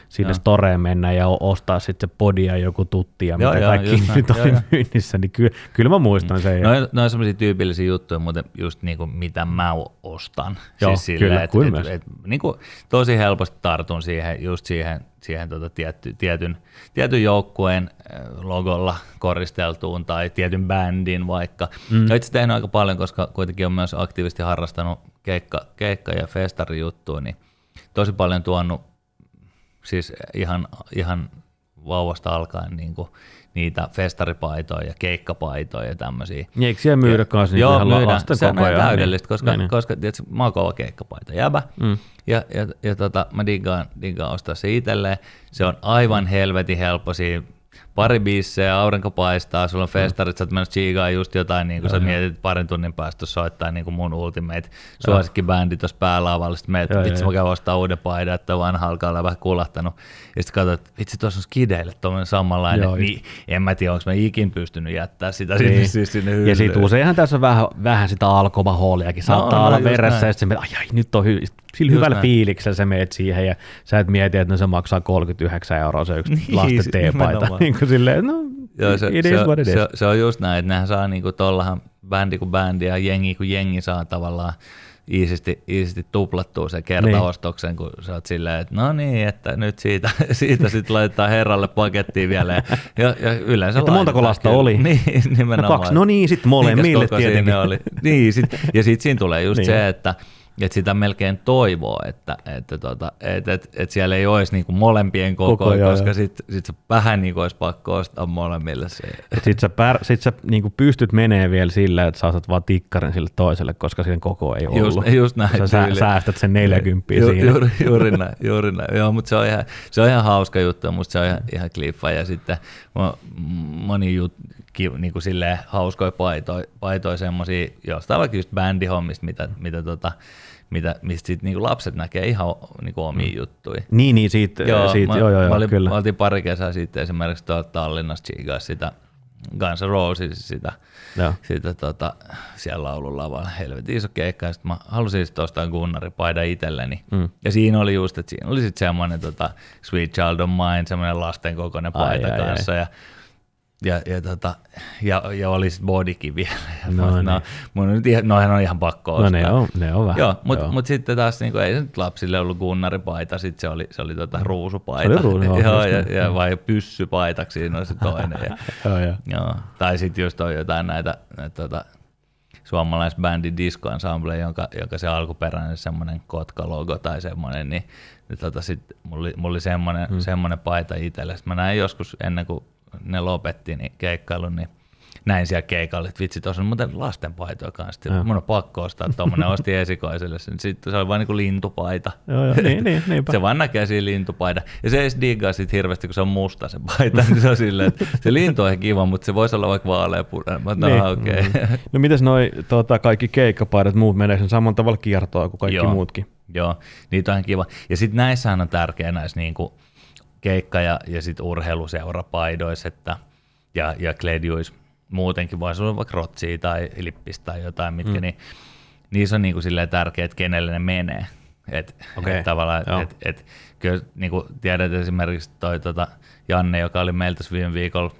B: sinne
A: Joo.
B: storeen mennä ja ostaa sitten se podi ja joku tutti ja
A: Joo,
B: mitä
A: joo,
B: kaikki nyt oli
A: Joo, joo.
B: myynnissä, niin kyllä, kyllä mä muistan sen. ja-
A: Noin, noin semmoisia tyypillisiä juttuja, muuten just niin kuin mitä mä ostan.
B: Joo,
A: siis
B: kyllä,
A: et,
B: kuin
A: et, niin kuin tosi helposti tartun siihen, just siihen, siihen tota tietty, tietyn, tietyn joukkueen äh, logolla koristeltuun tai tietyn bändin vaikka. Mm. Olen itse tehnyt aika paljon, koska kuitenkin on myös aktiivisesti harrastanut keikka, keikka- ja festarijuttua, niin tosi paljon tuonut siis ihan, ihan vauvasta alkaen niin kuin niitä festaripaitoja ja keikkapaitoja ja tämmöisiä.
B: Niin eikö siellä myydä kanssa niin
A: Joo, myydään. se on täydellistä, koska,
B: Niin, niin.
A: koska tiedätkö, mä oon kova keikkapaita jäbä,
B: Mm.
A: ja, ja, ja tota, mä diggaan, diggaan ostaa se itselleen. Se on aivan helvetin helppo siinä. Pari biissejä, aurinko paistaa, sulla on festarit, sä oot mennyt chiigaan just jotain, niin kun sä mietit parin tunnin päästä soittaa niin kuin mun ultimate suosikkibändi tuossa päälavalla, sitten meet, vitsi mä käyn ostaa uuden paidan, että vanha alkaa olla vähän kulahtanut. Ja sitten katsot, että vitsi tuossa on skideille tuommoinen samanlainen,
B: Joo,
A: niin en mä tiedä, onko mä ikin pystynyt jättää sitä
B: Niin.
A: sinne, siis sinne
B: Ja
A: hyllyyn.
B: sitten useinhan tässä on vähän, vähän sitä alkohooliakin. Saattaa
A: no,
B: olla veressä
A: näin.
B: ja sitten ai, ai, nyt on hy- sillä hyvällä
A: näin.
B: fiiliksellä sä meet siihen ja sä et mieti, että no se maksaa 39 euroa se yksi
A: Niin,
B: lasten
A: se-
B: teepaita. niin kuin silleen, no
A: Joo, se,
B: it
A: se,
B: is what it is.
A: se, se, on just näin, että nehän saa niinku tollahan bändi kuin bändi ja jengi kuin jengi saa tavallaan iisisti, iisisti tuplattua sen kertaostoksen, kun sä oot silleen, että no niin, että nyt siitä, siitä sitten laitetaan herralle pakettiin vielä. Ja, ja, ja yleensä
B: Että montako lasta
A: kyllä.
B: oli?
A: Niin,
B: No
A: nimenomaan.
B: kaksi, no niin, sitten molemmille tietenkin.
A: oli. Niin, sit, ja sitten siinä tulee just
B: Niin.
A: niin. se, että että sitä melkein toivoo, että, että, tota, että, että, että siellä ei olisi niinku molempien koko,
B: Koko, joo,
A: koska sitten sit se vähän niinku olisi pakko ostaa molemmille se.
B: Et sit sä, pär, sit sä niin pystyt menee vielä sillä, että sä ostat vaan tikkarin sille toiselle, koska sen koko ei
A: Just,
B: ollut.
A: just näin.
B: Sä
A: tyyli.
B: säästät sen 40
A: Ju,
B: siinä.
A: juuri, juuri näin, juuri näin. Joo, mutta se on ihan, se on ihan hauska juttu, mutta se on ihan, ihan kliffa. Ja sitten mo- moni jut, niin kuin silleen hauskoja paitoja, paitoja semmoisia, jostain vaikka just bändihommista, mitä, mitä tota, mitä, mistä sit niinku lapset näkee ihan niinku omia mm. juttuja.
B: Niin, niin, siitä, joo, siitä,
A: mä,
B: joo, joo,
A: mä olin,
B: kyllä.
A: Mä oltiin pari kesää sitten esimerkiksi tuolla Tallinnassa chigaa sitä Guns N' Roses, sitä,
B: Joo.
A: sitä tota, siellä laulun lavalla. Helvetin iso keikka, ja sit mä halusin sitten ostaa Gunnari-paidan itselleni.
B: Mm.
A: Ja siinä oli just, että siinä oli sitten semmoinen tota, Sweet Child of Mine, semmoinen lasten kokoinen
B: Ai,
A: paita
B: ai, ai.
A: kanssa. Ja, ja, ja, tota, ja, ja oli sitten bodykin vielä. Ja
B: No niin.
A: no, mun on nyt ihan, noihän on ihan pakko ostaa.
B: No ne on, ne on vähän.
A: Joo, mutta mut sitten taas niinku, ei se nyt lapsille ollut gunnaripaita, sitten se oli, se oli tota ruusupaita.
B: Se oli ruusu, joo,
A: ja,
B: niin.
A: ja, vai pyssypaitaksi siinä on se toinen. ja,
B: Joo, joo.
A: joo. Tai sitten just on jotain näitä, näitä tota, suomalaisbändi Disco Ensemble, jonka, jonka se alkuperäinen semmoinen Kotka-logo tai semmoinen, niin, niin tota sit mulla, oli, mulla oli semmoinen, mm. semmoinen paita itsellä. Sitten mä näin joskus ennen kuin ne lopetti niin keikkailun, niin näin siellä keikalla, että vitsi, tuossa on muuten lastenpaitoja kanssa. Ja. Mun on pakko ostaa tuommoinen, osti esikoiselle sen. Sitten se oli vain niin lintupaita.
B: Joo, joo, niin, niin, niinpä.
A: se vaan näkee siinä lintupaita. Ja se ei diggaa sit hirveästi, kun se on musta se paita. niin se on silleen, että se lintu on kiva, mutta se voisi olla vaikka vaaleapunainen. Mä no, niin. okei. Okay. Mm.
B: No mites noi tota, kaikki keikkapaidat, muut menee sen samalla tavalla kiertoa kuin kaikki
A: joo,
B: muutkin?
A: Joo, niitä on kiva. Ja sitten näissähän on tärkeää näissä niinku keikka- ja, ja sitten urheiluseurapaidoissa, että, ja, ja kledjuissa muutenkin, voisi olla vaikka rotsia tai lippistä tai jotain, mitkä, mm. niin niissä on niin silleen tärkeää, että kenelle ne menee. Et, okay. et tavallaan, et, et, kyllä niin kuin tiedät esimerkiksi toi tota Janne, joka oli meiltä viime viikolla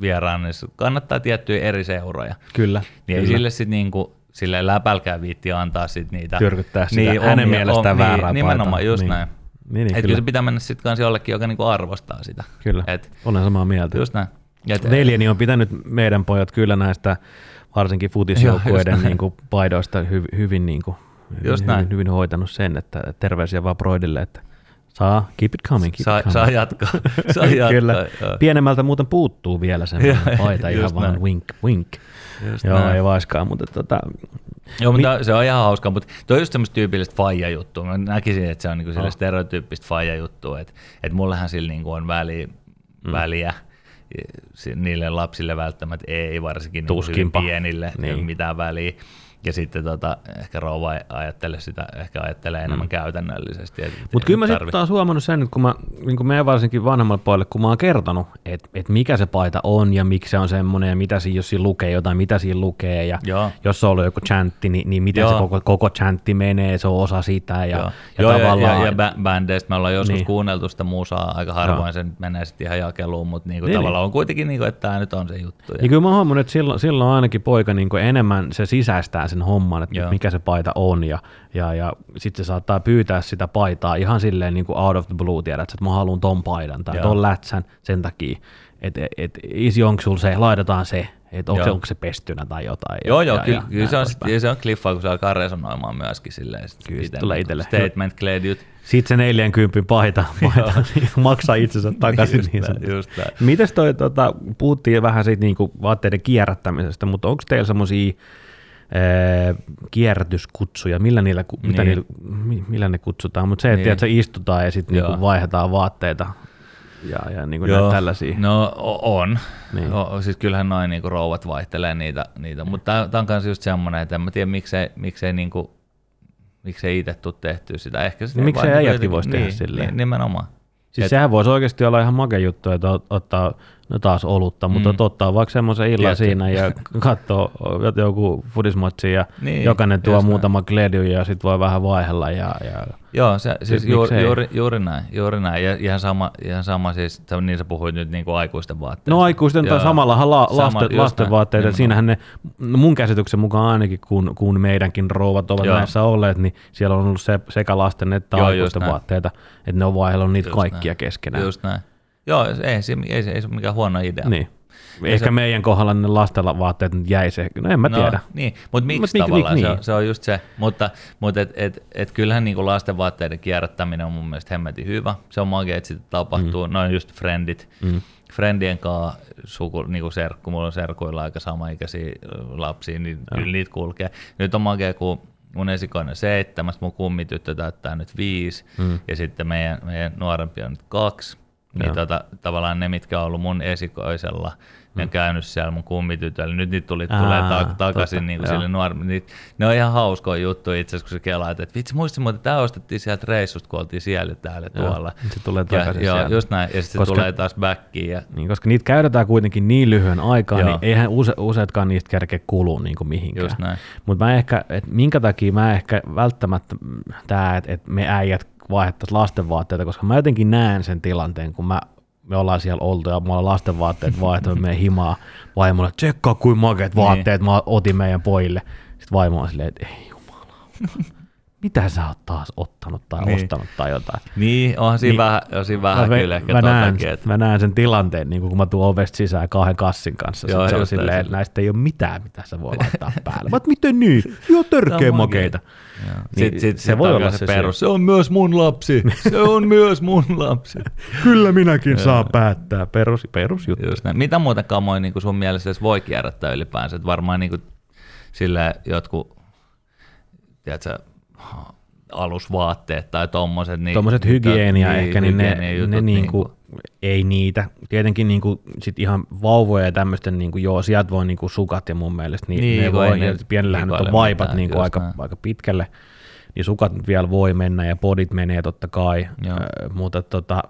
A: vieraan, niin kannattaa tiettyjä eri seuroja.
B: Kyllä.
A: Niin
B: kyllä.
A: sille sitten niin kuin, sille läpälkää viitti antaa sit niitä.
B: Tyrkyttää sitä niin, hänen omia, mielestään om, väärää
A: niin, Nimenomaan, just
B: niin.
A: näin. Niin, niin, kyllä. se pitää mennä sitten kanssa jollekin, joka niinku arvostaa sitä.
B: Kyllä, Et, olen samaa mieltä.
A: Just näin.
B: Et, Veljeni on pitänyt meidän pojat kyllä näistä varsinkin futisjoukkueiden niin kuin, paidoista hy, hyvin, niin kuin,
A: just
B: hyvin, hyvin, hyvin, hoitanut sen, että terveisiä vaan Broidille, että saa, keep it coming, keep
A: saa,
B: it coming.
A: Saa jatkaa. Saa jatkaa
B: Kyllä. Pienemmältä muuten puuttuu vielä sen paita, ihan vaan wink, wink. Just Joo, näin. ei vaiskaan, mutta tota,
A: Joo, mutta Mi- se on ihan hauska, mutta tuo on just semmoista tyypillistä faija-juttua. Mä näkisin, että se on niinku oh. stereotyyppistä faija-juttua, että et mullehan sillä niinku on väliä, mm. väliä niille lapsille välttämättä ei, varsinkin niin pienille, niin. ei mitään väliä. Ja sitten tota, ehkä rouva ajattelee sitä, ehkä ajattelee enemmän mm. käytännöllisesti.
B: Mutta kyllä mä sitten taas huomannut sen, että kun mä, niin kun meidän varsinkin vanhemmalle pojalle, kun mä oon kertonut, että et mikä se paita on ja miksi se on semmoinen ja mitä siinä, jos siinä lukee jotain, mitä siinä lukee ja Joo. jos se on ollut joku chantti, niin, niin miten Joo. se koko, koko chantti menee, se on osa sitä ja,
A: Joo.
B: ja
A: Joo, tavallaan... Ja, ja, ja bändeistä me ollaan joskus niin. kuunneltu sitä musaa, aika harvoin Joo. se nyt menee sitten ihan jakeluun, mutta niinku niin, tavallaan niin. on kuitenkin, niinku, että tämä nyt on se juttu.
B: Ja, ja kyllä mä huomannut, että silloin, silloin ainakin poika niinku enemmän se sisäistää sen homman, että Joo. mikä se paita on, ja, ja, ja sitten se saattaa pyytää sitä paitaa ihan silleen niin kuin out of the blue, tiedät, että mä haluan ton paidan tai Joo. ton lätsän sen takia, että et, isi onko sulla se, laitetaan se, että onko, se, onko se pestynä tai jotain.
A: Joo, ja, joo, ja, kyllä, kyllä se, on, sit, se on kliffaa, kun se alkaa resonoimaan myöskin silleen.
B: Kyllä se tulee itselle.
A: Statement kledjut.
B: Sitten se 40 paita, paita maksaa itsensä takaisin. just niin näin,
A: just näin.
B: Mites toi, tota, puhuttiin vähän siitä niinku vaatteiden kierrättämisestä, mutta onko teillä semmoisia kierrätyskutsuja, millä, niillä, mitä niin. niillä, millä ne kutsutaan, mutta se, että, niin. että istutaan ja sitten niinku vaihdetaan vaatteita ja, ja niin kuin Joo. tällaisia.
A: No on. Niin. O, siis kyllähän noin niin rouvat vaihtelee niitä, niitä. mutta tämä on myös just semmoinen, että en mä tiedä miksei, miksei, niin kuin, miksei itse tule tehtyä sitä. Ehkä
B: niin miksei äijätkin voisi tehdä niin, silleen.
A: Niin, nimenomaan.
B: Siis Et, sehän voisi oikeasti olla ihan makea juttu, että ottaa no taas olutta, mutta mm. ottaa vaikka semmoisen illan Tietty. siinä ja katsoo joku fudismatsi ja niin, jokainen tuo muutama kledju ja sitten voi vähän vaihella. Ja, ja
A: Joo, se, siis juuri, juuri, juuri, näin, juuri näin. Ja ihan sama, ihan sama siis, niin sä puhuit nyt niin kuin aikuisten vaatteista.
B: No aikuisten tai samallahan la, lasten, sama, lasten vaatteet, että siinähän ne, mun käsityksen mukaan ainakin kun, kun meidänkin rouvat ovat Joo. näissä olleet, niin siellä on ollut se, sekä lasten että Joo, aikuisten vaatteita, että ne on vaihdellut niitä just kaikkia näin. keskenään.
A: Just näin. Joo, ei, ei, ei, ei se ole mikään huono idea.
B: Niin. Ehkä se, meidän kohdalla ne lastella vaatteet nyt jäi se, no en mä no, tiedä.
A: Niin, mutta miksi Mut, tavallaan, mik, se, niin. se on just se, mutta, mutta et, et, et kyllähän niin lasten vaatteiden kierrättäminen on mun mielestä hemmetin hyvä. Se on magia, että sitä tapahtuu, mm. noin just friendit, mm. friendien kanssa suku, niin kuin serkku, mulla on serkuilla aika samaikäisiä lapsia, niin ja. kyllä niitä kulkee. Nyt on magia, kun mun esikoinen seitsemäs, mun kummityttö täyttää nyt viisi, mm. ja sitten meidän, meidän nuorempi on nyt kaksi, niin tota, tavallaan ne, mitkä on ollut mun esikoisella, ne on mm. käynyt siellä mun kummitytöllä. Nyt niitä tuli, Aa, tulee ta- takaisin niin kuin sille nuor- niin, Ne on ihan hauskoja juttuja itse asiassa, kun se kelaa, että vitsi muistin, mutta tämä ostettiin sieltä reissusta, kun oltiin siellä täällä joo, tuolla.
B: Se tulee takaisin
A: ja, Joo, just näin, ja sitten se tulee taas backiin. Ja...
B: Niin, koska niitä käytetään kuitenkin niin lyhyen aikaa, niin eihän use, useatkaan niistä kerkeä kuluu niin kuin mihinkään.
A: Just näin.
B: Mutta mä ehkä, että minkä takia mä ehkä välttämättä tämä, että, että me äijät vaihdettaisiin lastenvaatteita, koska mä jotenkin näen sen tilanteen, kun mä me ollaan siellä oltu ja mulla on lastenvaatteet vaihtanut meidän himaa vaimolle, tsekkaa kuin makeet vaatteet niin. mä otin meidän pojille. Sitten vaimo on silleen, että ei jumala. Mitä sä oot taas ottanut tai
A: Niin.
B: ostanut tai jotain.
A: Niin, onhan siinä
B: Niin.
A: vähän, on siinä vähän
B: ve-
A: kyllä ehkä
B: mä, näen,
A: että
B: mä näen sen tilanteen, niin kun mä tuun ovesta sisään kahden kassin kanssa.
A: Joo,
B: se on silleen, että näistä ei ole mitään, mitä sä voi laittaa päälle. Mä miten niin? Joo, törkeä makeita. Niin,
A: Sit, sit,
B: se
A: sit
B: voi olla
A: se
B: se
A: perus. Se on myös mun lapsi. Se on myös mun lapsi.
B: Kyllä minäkin saa päättää. Perus, perusjuttu.
A: Mitä muuta kamoja niin sun mielestä voi kierrättää ylipäänsä? Et varmaan niin kuin, sille jotkut, tiedätkö, alusvaatteet tai tommoset. Niin,
B: Tuommoiset hygienia niin, ehkä, niin ne, ne
A: niin
B: niinku, ei niitä. Tietenkin niinku, sit ihan vauvoja ja tämmöisten, niinku, joo, sieltä voi niinku sukat ja mun mielestä, niin,
A: Niin,
B: ne voi,
A: ne
B: pienellähän nyt on vaipat niinku aika,
A: näin.
B: aika pitkälle, niin sukat vielä voi mennä ja podit menee totta kai,
A: Joo.
B: ö, mutta tota,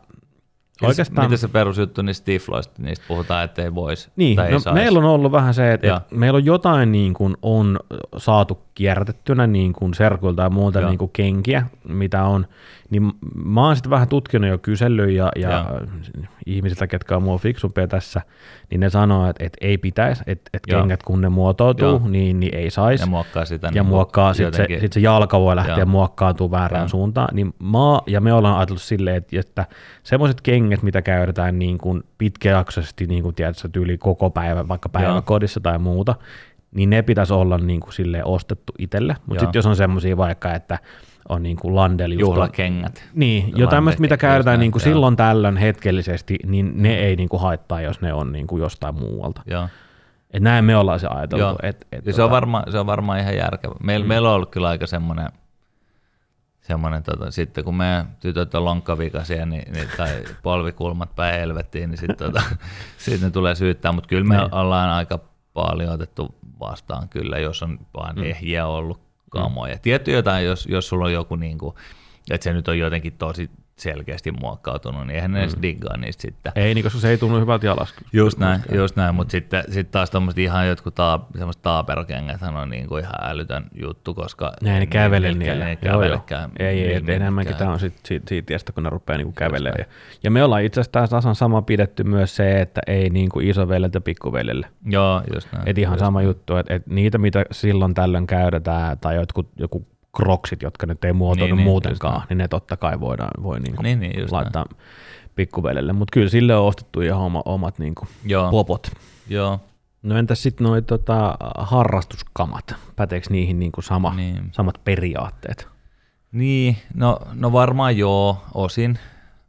A: Oikeastaan... Mitä se perusjuttu niistä tifloista, niistä puhutaan, että ei voisi
B: Niin,
A: tai ei
B: no,
A: sais.
B: meillä on ollut vähän se, että, että meillä on jotain niin kuin on saatu kierrätettynä niin kuin serkuilta ja muuta niin kuin kenkiä, mitä on, niin mä oon sitten vähän tutkinut jo kysellyt ja, ja ihmisiltä, ketkä on mua fiksumpia tässä, niin ne sanoo, että, että ei pitäisi, että, että
A: Joo.
B: kengät kun ne muotoutuu,
A: Joo.
B: niin, niin ei saisi.
A: ja muokkaa sitä.
B: Ja
A: niin
B: muokkaa, sitten se, sit se jalka voi lähteä
A: Joo.
B: muokkaantua väärään
A: Joo.
B: suuntaan. Niin mä, ja me ollaan ajatellut silleen, että, että semmoiset kengät, mitä käytetään niin kuin pitkäjaksoisesti, niin kuin tiedätkö, tyyli koko päivä, vaikka päiväkodissa tai muuta, niin ne pitäisi olla niin kuin silleen ostettu itselle. Mutta sitten jos on semmoisia vaikka, että on niin kuin landeli just on-
A: Juhlakengät.
B: niin, jo tämmöistä, mitä käytetään niin kuin
A: joo.
B: silloin tällöin hetkellisesti, niin ne ei niin kuin haittaa, jos ne on niin kuin jostain muualta.
A: Joo.
B: Et näin me ollaan se ajateltu.
A: Joo.
B: Et, et,
A: Ja se, on varma, se on varmaan ihan järkevä. Meillä, mm. meillä on ollut kyllä aika semmoinen, semmoinen tota, sitten kun meidän tytöt on lonkkavikaisia niin, niin, tai polvikulmat päin helvettiin, niin sitten tota, sit ne tulee syyttää, mutta kyllä me
B: Niin.
A: ollaan aika paljon otettu vastaan kyllä, jos on vaan ehjiä ollut kamoja. Tietty jotain, jos, jos sulla on joku, niin kuin, että se nyt on jotenkin tosi selkeästi muokkautunut, niin eihän ne edes diggaa niistä sitten.
B: Ei, niin koska se ei tunnu hyvältä jalasta.
A: Just näin, just näin, mutta sitten sit taas tommoset ihan jotkut taa, semmoiset taaperokengäthän on niinku ihan älytön juttu, koska
B: Ne ei ne kävele
A: niillä-. Ne ei kävelekään.
B: Ei, ei, et enemmänkin tämä on sit, siitä, siitä tiestä, kun ne rupeaa niinku kävelemään. Ja, ja me ollaan itse asiassa tasan sama pidetty myös se, että ei niinku isoveljelle ja pikkuveljelle.
A: Joo, just näin.
B: Et ihan
A: just
B: sama juttu, että et niitä, mitä silloin tällöin käytetään, tai jotkut, joku kroksit, jotka nyt ei muotoilu
A: Niin,
B: niin,
A: niin,
B: muutenkaan,
A: just
B: niin ne totta kai voidaan, voi niinku
A: Niin, niin,
B: laittaa pikkuveljelle. Mutta kyllä sille on ostettu ihan oma, omat niinku
A: Joo,
B: popot.
A: joo,
B: No entäs sitten noi tota, harrastuskamat? Päteekö niihin niinku sama,
A: Niin.
B: samat periaatteet?
A: Niin, no, no varmaan joo, osin.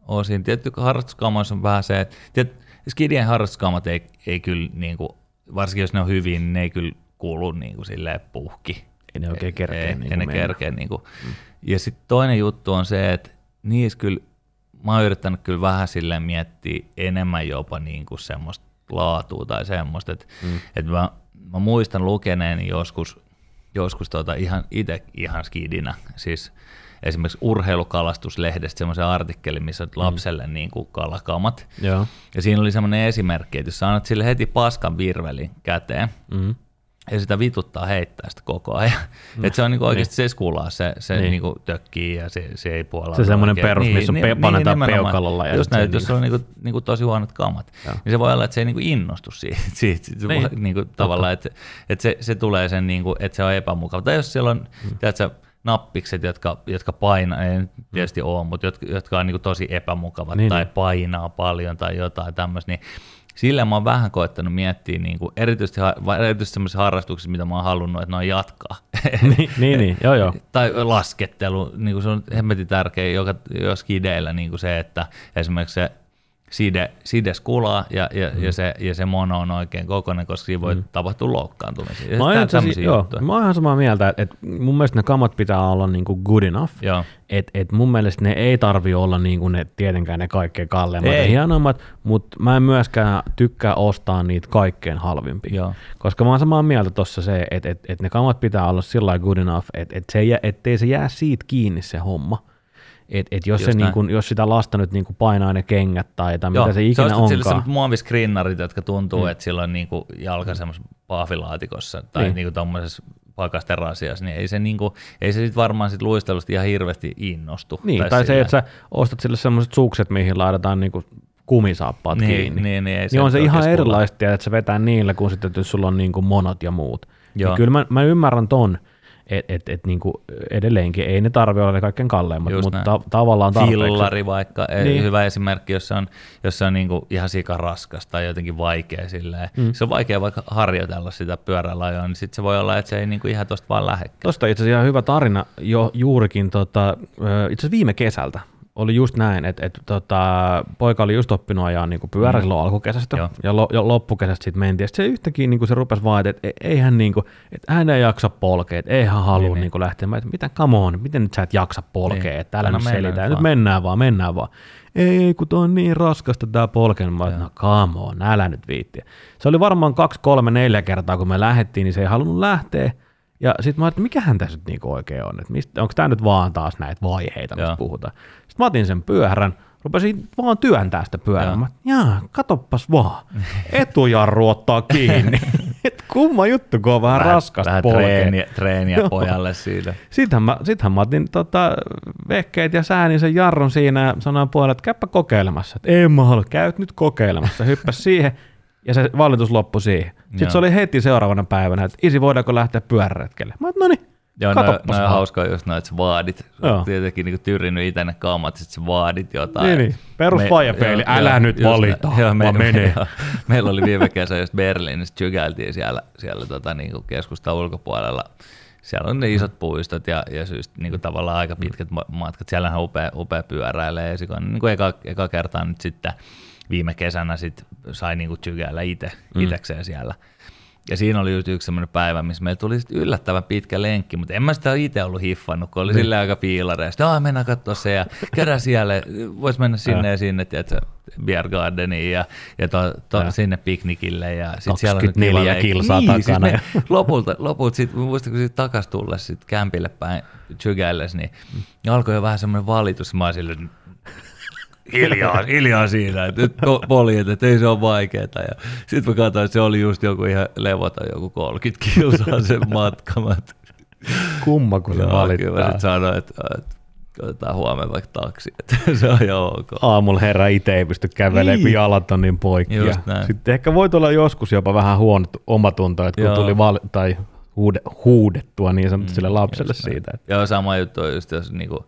A: osin. Tietty harrastuskamoissa on vähän se, että skidien harrastuskamat ei, ei kyllä, niin kuin, varsinkin jos ne on hyvin, niin ne ei kyllä kuulu niin kuin silleen puhki.
B: Ei ne oikein kerkeä
A: Ei,
B: niin
A: ei ne kerkeä. Niin kuin. Ja sitten toinen juttu on se, että niissä kyllä, mä oon yrittänyt kyllä vähän silleen miettiä enemmän jopa niin kuin semmoista laatua tai semmoista, että mm. että mä, mä, muistan lukeneeni joskus, joskus tota ihan itse ihan skidinä, siis esimerkiksi urheilukalastuslehdestä semmoisen artikkelin, missä on lapselle mm. niin kuin kalakamat.
B: Joo.
A: Ja siinä oli semmoinen esimerkki, että jos sä annat sille heti paskan virvelin käteen,
B: Mm.
A: Ja sitä vituttaa heittää sitä koko ajan. Mm. Et se on niinku oikeasti se skulaa, se, se
B: Niin.
A: niin. niinku tökkii ja se, se ei puolella.
B: Se semmoinen
A: oikein.
B: perus, missä on pe- panetaan
A: nimenomaan.
B: peukalolla ja
A: Just näin, että jos
B: niinku-
A: on niinku, niinku tosi huonot kamat,
B: Joo.
A: niin se voi olla, että se ei niinku innostu siitä. siitä. Se
B: Niin,
A: voi, niinku, tavallaan, että, että se, se, tulee sen, niinku, että se on epämukava. Tai jos siellä on, mm. tiedätkö, nappikset, jotka, jotka painaa, ei nyt tietysti ole, mutta jotka, jotka on niinku tosi epämukavat
B: Niin,
A: tai
B: niin.
A: painaa paljon tai jotain tämmöistä, niin sillä mä oon vähän koettanut miettiä, niin kuin, erityisesti, erityisesti sellaisissa harrastuksissa, mitä mä oon halunnut, että ne on jatkaa.
B: niin, niin, niin, joo joo.
A: tai laskettelu, niin kuin se on hemmetin tärkeä joka, jos skideillä niin kuin se, että esimerkiksi se side, side skulaa ja, ja, mm. ja, se, ja se mono on oikein kokoinen, koska siinä voi mm. tapahtua loukkaantumisia. Ja
B: Mä oon,
A: tämmöisiä
B: joo, mä oon ihan samaa mieltä, että, että mun mielestä ne kamat pitää olla niinku good enough.
A: Joo.
B: Et, et mun mielestä ne ei tarvi olla niinku ne tietenkään ne kaikkein kalleimmat ja
A: Ei.
B: hienoimmat, mutta mä en myöskään tykkää ostaa niitä kaikkein halvimpia.
A: Joo.
B: Koska mä oon samaa mieltä tuossa se, että et, et ne kamat pitää olla sillä good enough, että et se ettei se jää siitä kiinni se homma. Et, et jos, se niin kun, jos sitä lasta nyt niin painaa ne kengät tai, tai
A: Joo,
B: mitä se ikinä
A: ostat sille
B: onkaan.
A: semmoset muoviskrinnarit, jotka tuntuu, mm. että sillä on niinku jalka semmoisessa paafilaatikossa tai
B: Niin.
A: niin. tuommoisessa pakasterasiassa, niin ei se, niinku, ei se sit varmaan sit luistelusta ihan hirveästi innostu.
B: Niin, tai, tai se, että sä ostat sille semmoiset sukset, mihin laitetaan niinku kumisaappaat
A: Niin,
B: kiinni.
A: niin, niin, ei
B: niin on se ihan erilaista, että se vetää niillä, kun sitten jos sulla on niinku monot ja muut.
A: Joo.
B: Niin kyllä mä, mä ymmärrän ton, et, et, et niin kuin edelleenkin ei ne tarvitse olla ne kaikkein kalleimmat,
A: Just
B: mutta
A: näin.
B: ta- tavallaan tarpeeksi.
A: Fillari vaikka, niin.
B: Niin.
A: hyvä esimerkki, jos se on, jos se on niinku ihan sika raskas tai jotenkin vaikea silleen. Mm. Se on vaikea vaikka harjoitella sitä pyörälajoa, niin sitten se voi olla, että se ei niinku ihan tosta vaan lähekkää.
B: Tuosta itse asiassa ihan hyvä tarina jo juurikin tota, itse asiassa viime kesältä. Oli just näin, että, että tota, poika oli just oppinut ajaa niin pyörä mm. silloin alkukesästä
A: Joo.
B: ja, lo, ja loppukesästä sitten mentiin. Sitten se yhtäkkiä niin se rupesi vaan, että et- ei hän, niin kuin, että hän ei jaksa polkea, että ei hän halua
A: Niin,
B: niin,
A: niin.
B: niin lähteä. Mä, että mitä, come on, miten nyt sä et jaksa polkea,
A: Niin.
B: että älä nyt selitä.
A: nyt
B: Nyt mennään vaan, mennään vaan. Ei, kun tuo on niin raskasta tää polken. Mä, no come on, älä nyt viittiä. Se oli varmaan kaksi, kolme, neljä kertaa, kun me lähdettiin, niin se ei halunnut lähteä. Ja sitten mä ajattelin, että mikähän tässä nyt niinku oikein on, että onko tämä nyt vaan taas näitä vaiheita, mistä puhutaan. Sitten mä otin sen pyörän, rupesin vaan työntää sitä pyörää. Mä, jaa, katoppas vaan, etujarru ottaa kiinni. Et kumma juttu, kun on vähän, raskasta
A: vähän treeniä, treeniä
B: Joo.
A: pojalle siitä.
B: Sittenhän mä, sittenhän mä otin tota, vehkeet ja säänin sen jarrun siinä ja sanoin puolelle, että käypä kokeilemassa. Että ei mä halua, käyt nyt kokeilemassa. Hyppäs siihen ja se valitus loppui siihen. Sitten
A: Joo.
B: se oli heti seuraavana päivänä, että isi voidaanko lähteä pyöräretkelle. Mä no niin,
A: Joo, no,
B: katoppas
A: no
B: vaan.
A: hauskaa just että sä vaadit.
B: Joo.
A: Tietenkin niin tyrinyt itse ne kammat, sit sä vaadit jotain.
B: Niin, niin. Perus vaijapeili, älä
A: joo,
B: nyt valita.
A: Joo,
B: vaan mene.
A: joo. meillä oli viime kesä just Berliinissä, tjykäiltiin siellä, siellä tota, niin kuin keskustan ulkopuolella. Siellä on ne isot puistot ja, ja syystä, niin kuin tavallaan aika pitkät ma- matkat. Siellähän on upea, upea pyöräilee. Niin kuin eka, eka kertaa nyt sitten viime kesänä sit sai niin kuin tjykäillä itse,
B: Mm.
A: itekseen siellä. Ja siinä oli just yksi semmoinen päivä, missä meillä tuli sit yllättävän pitkä lenkki, mutta en mä sitä itse ollut hiffannut, kun oli
B: Niin.
A: sillä aika piilareja. Sitten, "Aa, mennään katsoa se ja käydään siellä, vois mennä sinne ja sinne, tiedätkö, Beer Gardeniin ja, ja to, to,
B: Ja.
A: sinne piknikille. Ja sit siellä on
B: 24
A: kiva leikki.
B: kilsaa
A: niin,
B: takana
A: Siis
B: ja-
A: me, lopulta, lopulta sit, muistan, kun sit takas tulla sit kämpille päin tsykäilles, niin alkoi jo vähän semmoinen valitus. Mä silleen, hiljaa, hiljaa siinä, että nyt po- poljet, että ei se ole vaikeaa. Ja sitten mä katsoin, että se oli just joku ihan levoton, joku 30 kilsaa sen matkamat.
B: kumma kun se
A: Joo, kyllä mä
B: valittaa.
A: sitten sanoin, että, että otetaan huomenna vaikka taksi, että se on ihan ok.
B: Aamulla herra itse ei pysty kävelemään,
A: Niin.
B: kun jalat on niin poikki. Sitten ehkä voi tulla joskus jopa vähän huono omatunto, että kun
A: Joo.
B: tuli val- tai huude, huudettua niin sanotusti sille lapselle siitä. Että
A: Joo, sama juttu on just jos niinku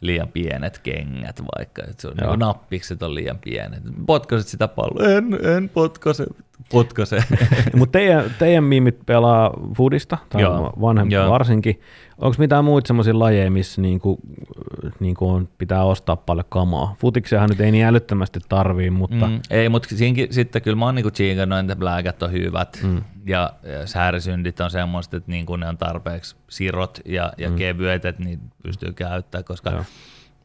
A: liian pienet kengät vaikka, että se on niinku nappikset on liian pienet. Potkaset sitä palloa, en, en potkase, potkase.
B: Mutta teidän, teidän miimit pelaa foodista, tai
A: Joo.
B: vanhemmat
A: Joo.
B: varsinkin. Onko mitään muita semmoisia lajeja, missä niinku, niinku on, pitää ostaa paljon kamaa? Futiksiahan nyt ei niin älyttömästi tarvii, mutta
A: Mm, ei, mutta siinkin, sitten kyllä mä oon niinku tsiikannut, että bläkät on hyvät mm. Ja, ja säärisyndit on semmoista, että niinku ne on tarpeeksi sirot ja, ja mm. kevyet, että niitä pystyy käyttämään, koska,
B: Joo.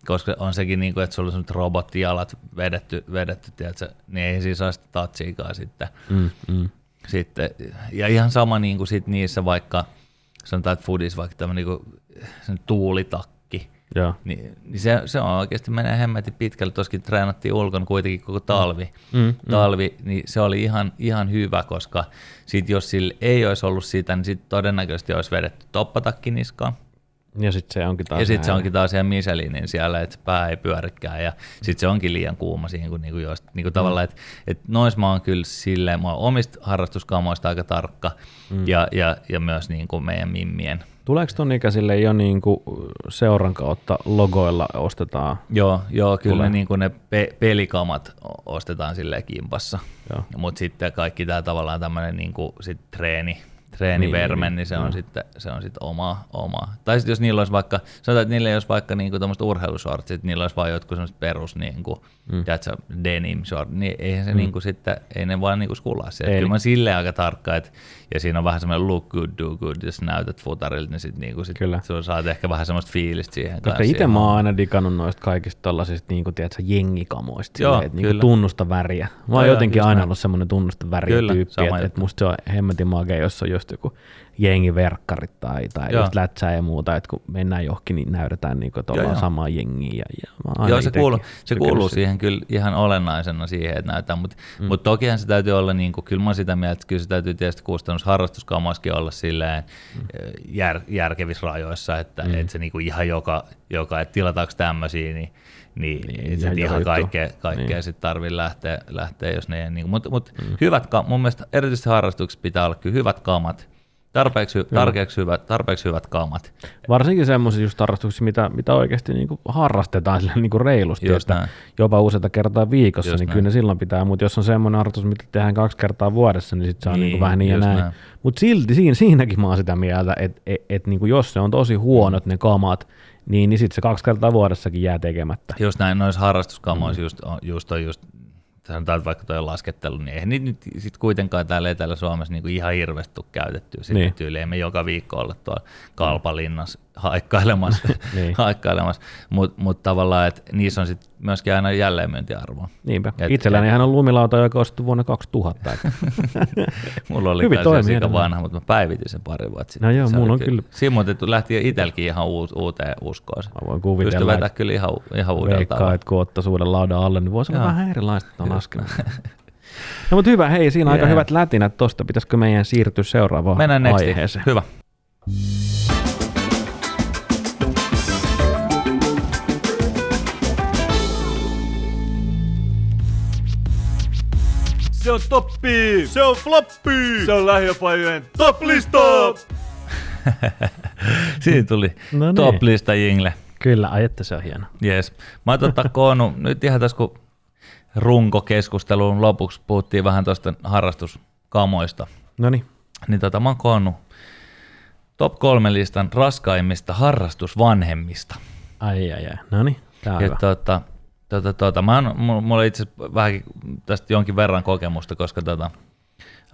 A: koska on sekin, niinku, että sulla on semmoiset robottijalat vedetty, vedetty tiedätkö, niin ei siis saa sitä tatsiikaa sitten.
B: mm, mm.
A: sitten. Ja ihan sama niin kuin sit niissä vaikka, sanotaan, että foodissa vaikka tämmöinen niin sen tuulitakki,
B: Joo.
A: niin, niin se, se on oikeasti menee hemmetin pitkälle. Tuoskin treenattiin ulkona kuitenkin koko talvi.
B: Mm, mm.
A: talvi niin se oli ihan, ihan hyvä, koska sit jos sillä ei olisi ollut sitä, niin sit todennäköisesti olisi vedetty toppatakki niskaan.
B: Ja sitten se onkin taas
A: Ja sitten se onkin taas siellä Michelinin siellä, että pää ei pyörikään ja sitten se onkin liian kuuma siihen, kun niinku joist, niinku tavallaan, että et nois mä oon kyllä silleen, mä oon omista harrastuskamoista aika tarkka mm. ja, ja, ja, myös niinku meidän mimmien.
B: Tuleeko ton ikäisille jo niinku seuran kautta logoilla ostetaan?
A: Joo, joo kyllä
B: Tulee.
A: ne, niinku ne pe- pelikamat ostetaan silleen kimpassa, mutta sitten kaikki tämä tavallaan tämmöinen sit treeni, treeniverme, niin,
B: Niin,
A: niin, se on sitten se on sitten oma, oma. Tai sitten jos niillä olisi vaikka, sanotaan, että niillä ei olisi vaikka niinku tuommoista urheilusortsit, niillä olisi vain jotkut semmoiset perus niinku, mm. tiedätkö, denim short, niin eihän se mm. niinku sitten, ei ne vaan niinku skulaa sieltä. Kyllä mä oon silleen aika tarkka, että, ja siinä on vähän semmoinen look good, do good, jos näytät futarilta, niin sitten niinku sit
B: Kyllä.
A: sulla saat ehkä vähän semmoista fiilistä siihen
B: Koska itse mä oon aina digannut noista kaikista tollasista niin kuin, tiedätkö, jengikamoista,
A: Joo,
B: silleen, että niin
A: kyllä.
B: tunnusta väriä. Mä oon jotenkin aina
A: näin.
B: ollut semmoinen tunnusta väriä
A: Kyllä,
B: tyyppi, että, että musta se on hemmetin makea, jos on just joku jengiverkkarit tai, tai
A: Joo.
B: just lätsää ja muuta, että kun mennään johonkin, niin näytetään niin että ollaan
A: joo.
B: samaa jengiä. Ja, ja mä
A: Joo, se kuuluu, se kuuluu siihen kyllä ihan olennaisena siihen, että näytetään, mutta mm. mut tokihan se täytyy olla, niin kuin, kyllä mä sitä mieltä, että kyllä se täytyy tietysti kustannusharrastuskamoissakin olla silleen mm. jär, järkevissä rajoissa, että mm. et se niin kuin ihan joka, joka että tilataanko tämmöisiä, niin, niin,
B: Niin,
A: niin
B: ihan
A: kaikkea, kaikkea
B: Niin.
A: sitten tarvii lähteä, lähteä, jos ne ei, niin mutta mut mm. hyvät, mun mielestä erityisesti harrastuksessa pitää olla kyllä hyvät kamat, Tarpeeksi, tarpeeksi, hyvät, tarpeeksi hyvät kamat.
B: Varsinkin semmoisissa just harrastuksissa, mitä, mitä oikeasti niinku harrastetaan sille niinku reilusti,
A: Just
B: että
A: näin.
B: jopa useita kertaa viikossa,
A: Just
B: niin
A: näin.
B: kyllä ne silloin pitää, mutta jos on semmoinen harrastus, mitä tehdään kaksi kertaa vuodessa, niin sitten se on
A: Niin,
B: niinku vähän niin ja
A: just
B: näin.
A: näin.
B: Mutta silti siinä, siinäkin mä oon sitä mieltä, että et, et, niinku jos se on tosi huonot ne kamat, niin, niin sitten se kaksi kertaa vuodessakin jää tekemättä.
A: Just näin, noissa harrastuskamoissa just, on- just on just, sanotaan että vaikka toi laskettelu, niin eihän niitä nyt sit kuitenkaan täällä Etelä-Suomessa niinku ihan hirveästi tule käytettyä. Sitten
B: Niin.
A: niin. ei me joka viikko olla tuolla Kalpalinnassa haikkailemassa,
B: Niin.
A: haikkailemassa. mutta mut tavallaan, että niissä on sit myöskin aina jälleenmyyntiarvoa.
B: Niinpä.
A: Et-
B: Itselläni
A: et-
B: hän on lumilauta, joka on ostettu vuonna 2000. että-
A: Mulla oli
B: Hyvin toimii edelleen.
A: vanha, mutta mä päivitin sen pari vuotta sitten.
B: No joo,
A: Se
B: mulla on kyllä-
A: muuten lähti itselläkin ihan uut, uuteen uskoon.
B: Mä voin kuvitella,
A: vetämään
B: että
A: kyllä ihan, ihan uudella
B: veikkaa, että kun ottaisi uuden laudan alle, niin voisi olla vähän erilaista tuon laskelma. No mutta hyvä, hei, siinä on aika hyvät lätinät tosta. Pitäisikö meidän siirtyä seuraavaan
A: Mennään nextiin.
B: aiheeseen?
A: Hyvä.
C: Se on toppi! Se on floppi! Se on lähiöpajojen top-lista!
A: Siinä tuli
B: No niin.
A: top-lista jingle.
B: Kyllä, ai että se on hieno.
A: Yes. Mä oon tota koonnut, nyt ihan tässä kun runkokeskustelun lopuksi puhuttiin vähän tuosta harrastuskamoista,
B: No niin,
A: niin tota, mä oon koonnut top kolme listan raskaimmista harrastusvanhemmista.
B: ai ai ai. No niin, tää on
A: Ja
B: hyvä.
A: tota, tota, tota, mä oon, mulla itse vähän tästä jonkin verran kokemusta, koska tota,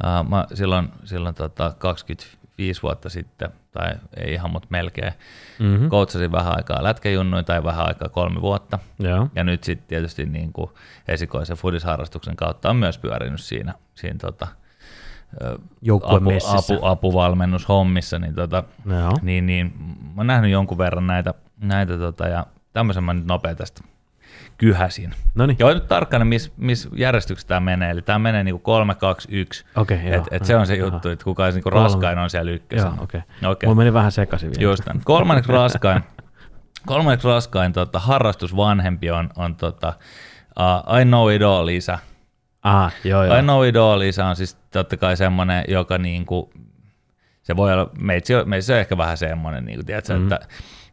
A: ää, mä silloin, silloin tota 25 vuotta sitten, tai ei ihan, mutta melkein,
B: Mhm.
A: koutsasin vähän aikaa lätkäjunnuin tai vähän aikaa kolme vuotta.
B: Joo.
A: Ja nyt sitten tietysti niin kuin esikoisen fudisharrastuksen kautta on myös pyörinyt siinä, siinä tota, apu, apu, apuvalmennushommissa, niin, tota,
B: Joo.
A: niin, niin mä oon nähnyt jonkun verran näitä, näitä tota, ja tämmöisen mä nyt nopea tästä kyhäsin.
B: No niin,
A: Ja nyt tarkkana, missä mis järjestyksessä tämä menee. Eli tämä menee niinku 3, 2, 1.
B: okei,
A: et,
B: joo.
A: et se on se
B: Aha.
A: juttu, että kuka niinku raskain on siellä ykkösen.
B: Joo, okei.
A: Okei.
B: Mulla meni vähän sekaisin vielä.
A: Just näin. Kolmanneksi raskain, kolmanneksi raskain tota, harrastusvanhempi on, on tota, uh, I know it all isä.
B: Aha, joo joo.
A: I know it all isä on siis totta kai semmoinen, joka niinku, se voi olla, meitsi, meissä on ehkä vähän semmoinen, niinku, tiedätkö,
B: Mhm.
A: mm. että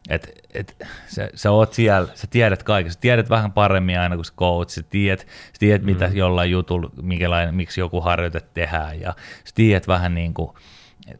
A: et, et, sä, sä oot siellä, sä tiedät kaikesta, sä tiedät vähän paremmin aina kuin se coach, sä tiedät, sä tiedät mm. mitä jollain jutulla, miksi joku harjoite tehdään ja sä tiedät vähän, niin kuin,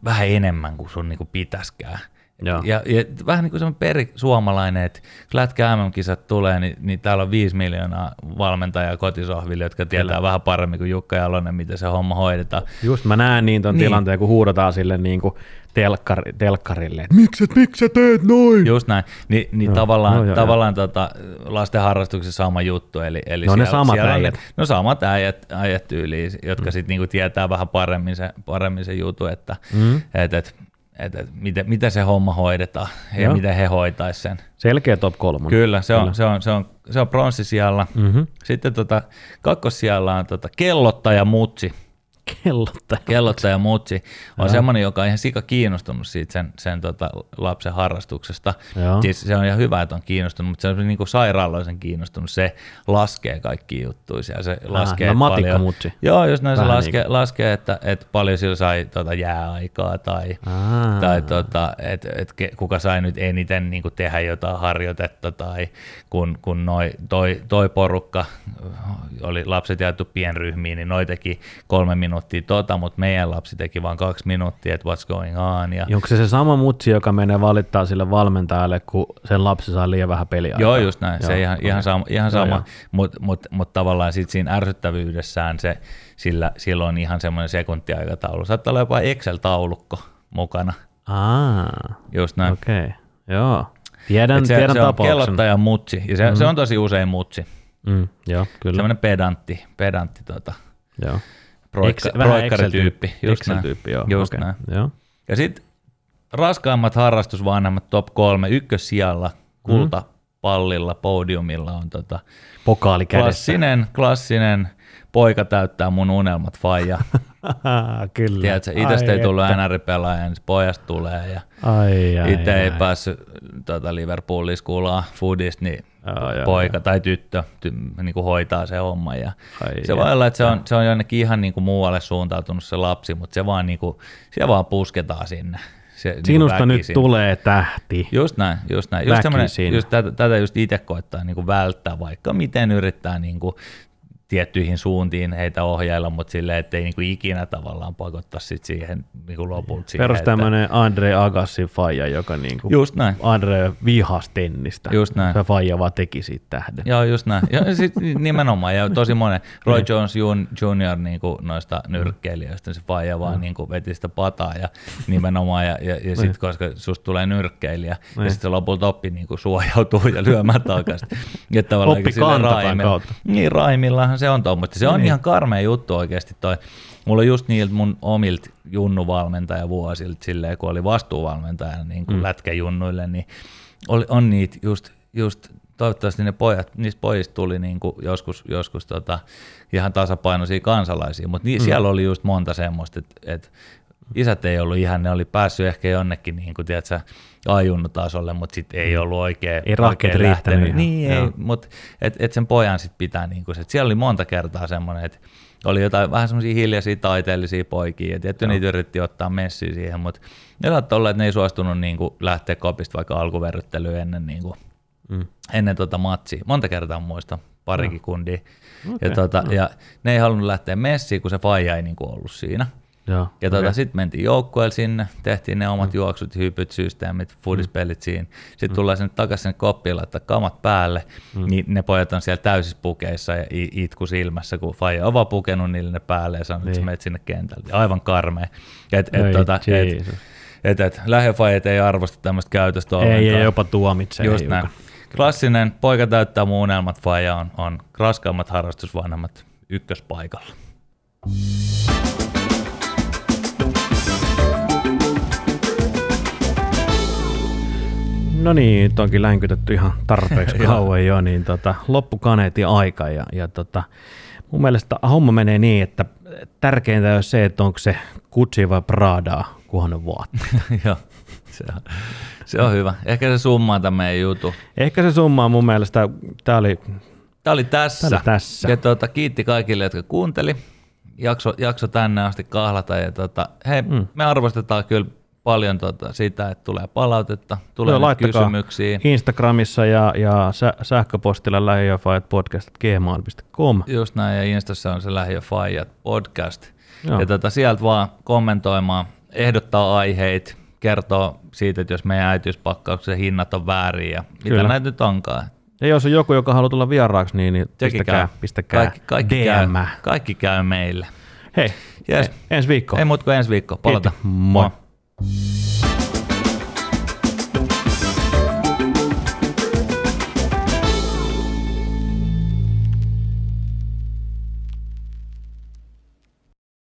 A: vähän enemmän kuin sun niin kuin pitäskään.
B: Joo.
A: Ja, ja vähän niin kuin semmoinen peri suomalainen, että kun lätkä MM-kisat tulee, niin, niin täällä on viisi miljoonaa valmentajaa kotisohville, jotka tietää vähän paremmin kuin Jukka Jalonen, miten se homma hoidetaan.
B: Just mä näen niin ton
A: Niin.
B: tilanteen, kun huudataan sille niin kuin telkkari, telkkarille, että miksi, et, miksi sä teet noin?
A: Just näin. Ni, niin
B: Joo.
A: tavallaan,
B: Joo, joo,
A: tavallaan tota, lasten harrastuksessa sama juttu. Eli, eli
B: No ne
A: siellä,
B: samat
A: siellä ne-
B: äijät.
A: no samat äijät, äijät tyyliin, jotka mm. sitten niinku tietää vähän paremmin se, paremmin se jutu, että
B: Mm.
A: et, et, et, et, miten, miten se homma hoidetaan ja
B: Joo.
A: miten he hoitaisi sen.
B: Selkeä top kolmonen.
A: Kyllä, se on,
B: Kyllä.
A: se on, se on, se on pronssisijalla.
B: Mm-hmm.
A: Sitten tota, kakkossijalla on tota, kellottaja mutsi.
B: Kellottaja.
A: Kellottaja mutsi on
B: Joo.
A: semmoinen, joka on ihan sika kiinnostunut siitä sen, sen tota, lapsen harrastuksesta.
B: Joo.
A: Siis se on ihan hyvä, että on kiinnostunut, mutta se on niin kuin sairaaloisen kiinnostunut. Se laskee kaikki juttuja siellä. Se laskee
B: no
A: paljon.
B: matikkamutsi.
A: Joo, jos näin se
B: Vähän
A: laskee, laskee että, että paljon sillä sai tota, jääaikaa tai,
B: Aa.
A: tai tota, että et, ke- kuka sai nyt eniten niin kuin tehdä jotain harjoitetta tai kun, kun noi, toi, toi porukka oli lapset jaettu pienryhmiin, niin noi teki kolme minuuttia tota, mutta meidän lapsi teki vain kaksi minuuttia, että what's going on. Ja,
B: Onko se se sama mutsi, joka menee valittaa sille valmentajalle, kun sen lapsi saa liian vähän peliaikaa?
A: Joo, just näin. Joo, se ihan,
B: okei.
A: ihan sama, ihan sama. mutta mut, mut tavallaan sit siinä ärsyttävyydessään se, sillä, sillä on ihan semmoinen sekuntiaikataulu. Saattaa olla jopa Excel-taulukko mukana.
B: Aa,
A: Just näin.
B: okei. Okay. Joo. Tiedän,
A: Et se,
B: tiedän
A: se on
B: tapauksen.
A: kellottaja mutsi, ja se, mm. se on tosi usein mutsi.
B: Mm, joo, kyllä.
A: Semmoinen pedantti, pedantti tota,
B: Joo.
A: Proikka,
B: Excel- vähän. Excel-tyyppi. Joo.
A: Just
B: okei.
A: näin.
B: Joo.
A: Ja sitten raskaimmat harrastusvanhemmat top kolme, ykkössijalla, kultapallilla, podiumilla on tota,
B: Pokaali kädessä.
A: klassinen, klassinen poika täyttää mun unelmat faija.
B: kyllä.
A: Tiedätkö, itsestä ei
B: Ai
A: tullut. NR-pelaaja, niin pojasta tulee ja
B: Ai, ai,
A: itse ei
B: ai.
A: päässyt tota, Liverpoolissa kuulaa foodista, niin
B: Joo, joo,
A: poika tai tyttö ty, niin kuin hoitaa se homma. Ja
B: Ai
A: se voi olla, että se on, se on jonnekin ihan niin kuin muualle suuntautunut se lapsi, mutta se vaan, niin kuin, se vaan pusketaan sinne. Se, niin kuin
B: Sinusta nyt
A: väkisin.
B: tulee tähti.
A: Just näin, just näin. Just just tätä, tätä just itse koittaa niin kuin välttää, vaikka miten yrittää niin kuin tiettyihin suuntiin heitä ohjailla, mutta silleen, ettei niin kuin ikinä tavallaan pakottaa sit siihen niin kuin lopulta siihen.
B: Perus
A: että-
B: tämmönen Andre Agassin faija, joka niinku
A: Just näin.
B: Andre vihas tennistä.
A: Just näin.
B: Se faija vaan teki siitä tähden.
A: Joo, just näin. Ja sit nimenomaan, ja tosi monen. Roy Jones Jr. Niin kuin noista nyrkkeilijöistä, se faija vaan niin kuin veti sitä pataa ja nimenomaan, ja, ja, ja sitten koska susta tulee nyrkkeilijä, ja sitten se lopulta oppi niin kuin suojautuu ja lyömään takaisin.
B: Oppi kantapään
A: raimilla-
B: kautta.
A: Niin, raimillahan se on tuo, mutta se on
B: Niin.
A: ihan karmea juttu oikeasti toi. Mulla on just niiltä mun omilta junnuvalmentajavuosilta, silleen kun oli vastuuvalmentajana niin kuin mm. lätkäjunnuille, niin oli, on niitä just, just toivottavasti ne pojat, niistä pojista tuli niin kuin joskus, joskus tota, ihan tasapainoisia kansalaisia, mutta niin, mm. siellä oli just monta semmoista, että, että isät ei ollut ihan, ne oli päässyt ehkä jonnekin niin kuin, tiedätkö, ajunnutasolle, mutta sitten ei ollut oikein,
B: Ei rahkeet
A: oikein
B: riittänyt ihan,
A: Niin, ei,
B: joo.
A: mutta et, et sen pojan sitten pitää, niin kuin, se, siellä oli monta kertaa semmoinen, että oli jotain vähän semmoisia hiljaisia taiteellisia poikia, ja tietty niitä yritti ottaa messiä siihen, mutta ne saattoi olla, että ne ei suostunut niin kuin, lähteä kopista vaikka alkuverryttelyyn ennen, niin kuin,
B: Mm.
A: ennen tota matsia. Monta kertaa muista parikin kundia.
B: Okei,
A: Ja, tota, ja ne ei halunnut lähteä messiin, kun se faija ei niin kuin, ollut siinä.
B: Joo.
A: Ja tota,
B: okei.
A: sitten mentiin joukkueelle sinne, tehtiin ne omat mm. juoksut, hypyt, systeemit, foodispelit siinä. Sitten mm. tullaan sinne takaisin sinne koppiin laittaa kamat päälle, mm. niin ne pojat on siellä täysissä pukeissa ja itku silmässä, kun Faija on vaan pukenut niille ne päälle ja sanonut, että sä
B: Niin.
A: menet sinne kentälle. Aivan karmea. Et, et,
B: Ei,
A: tota, et, et, et, lähiöfajat ei arvosta tämmöistä käytöstä ollenkaan.
B: Ei, ei jopa tuomitsee.
A: Just
B: hiukan.
A: näin. Klassinen poika täyttää mun unelmat, faija on, on raskaammat harrastusvanhemmat ykköspaikalla.
B: No niin, nyt onkin länkytetty ihan tarpeeksi kauan jo, niin tota, loppukaneetin aika. Ja, ja tota, mun mielestä homma menee niin, että tärkeintä ei ole se, että onko se Gucci vai Pradaa, kunhan on.
A: Joo, se on, se on hyvä. Ehkä se summaa tämän meidän jutu.
B: Ehkä se summa on mun mielestä, tämä oli,
A: Tämä oli tässä.
B: Tää oli tässä.
A: Ja tuota, kiitti kaikille, jotka kuunteli. Jakso, jakso tänne asti kahlata. Ja tuota, hei, mm. me arvostetaan kyllä paljon tuota, sitä, että tulee palautetta, tulee
B: laittakaa
A: kysymyksiä.
B: Instagramissa ja, ja sä, sähköpostilla lähiöfajat.podcast.gmail.com.
A: Just näin, ja Instassa on se Lähiö Faijat podcast.
B: Joo.
A: Ja tota, sieltä vaan kommentoimaan, ehdottaa aiheita, kertoo siitä, että jos meidän äitiyspakkauksen hinnat on väärin ja mitä
B: Kyllä.
A: näitä nyt onkaan.
B: Ja jos on joku, joka haluaa tulla vieraaksi, niin, niin pistäkää,
A: käy.
B: pistäkää
A: kaikki, kaikki, käy,
B: DM.
A: kaikki käy meille.
B: Hei,
A: Yes.
B: ensi viikko.
A: Ei muuta kuin ensi viikko. Palataan.
B: Kiitos. Moi.
A: Música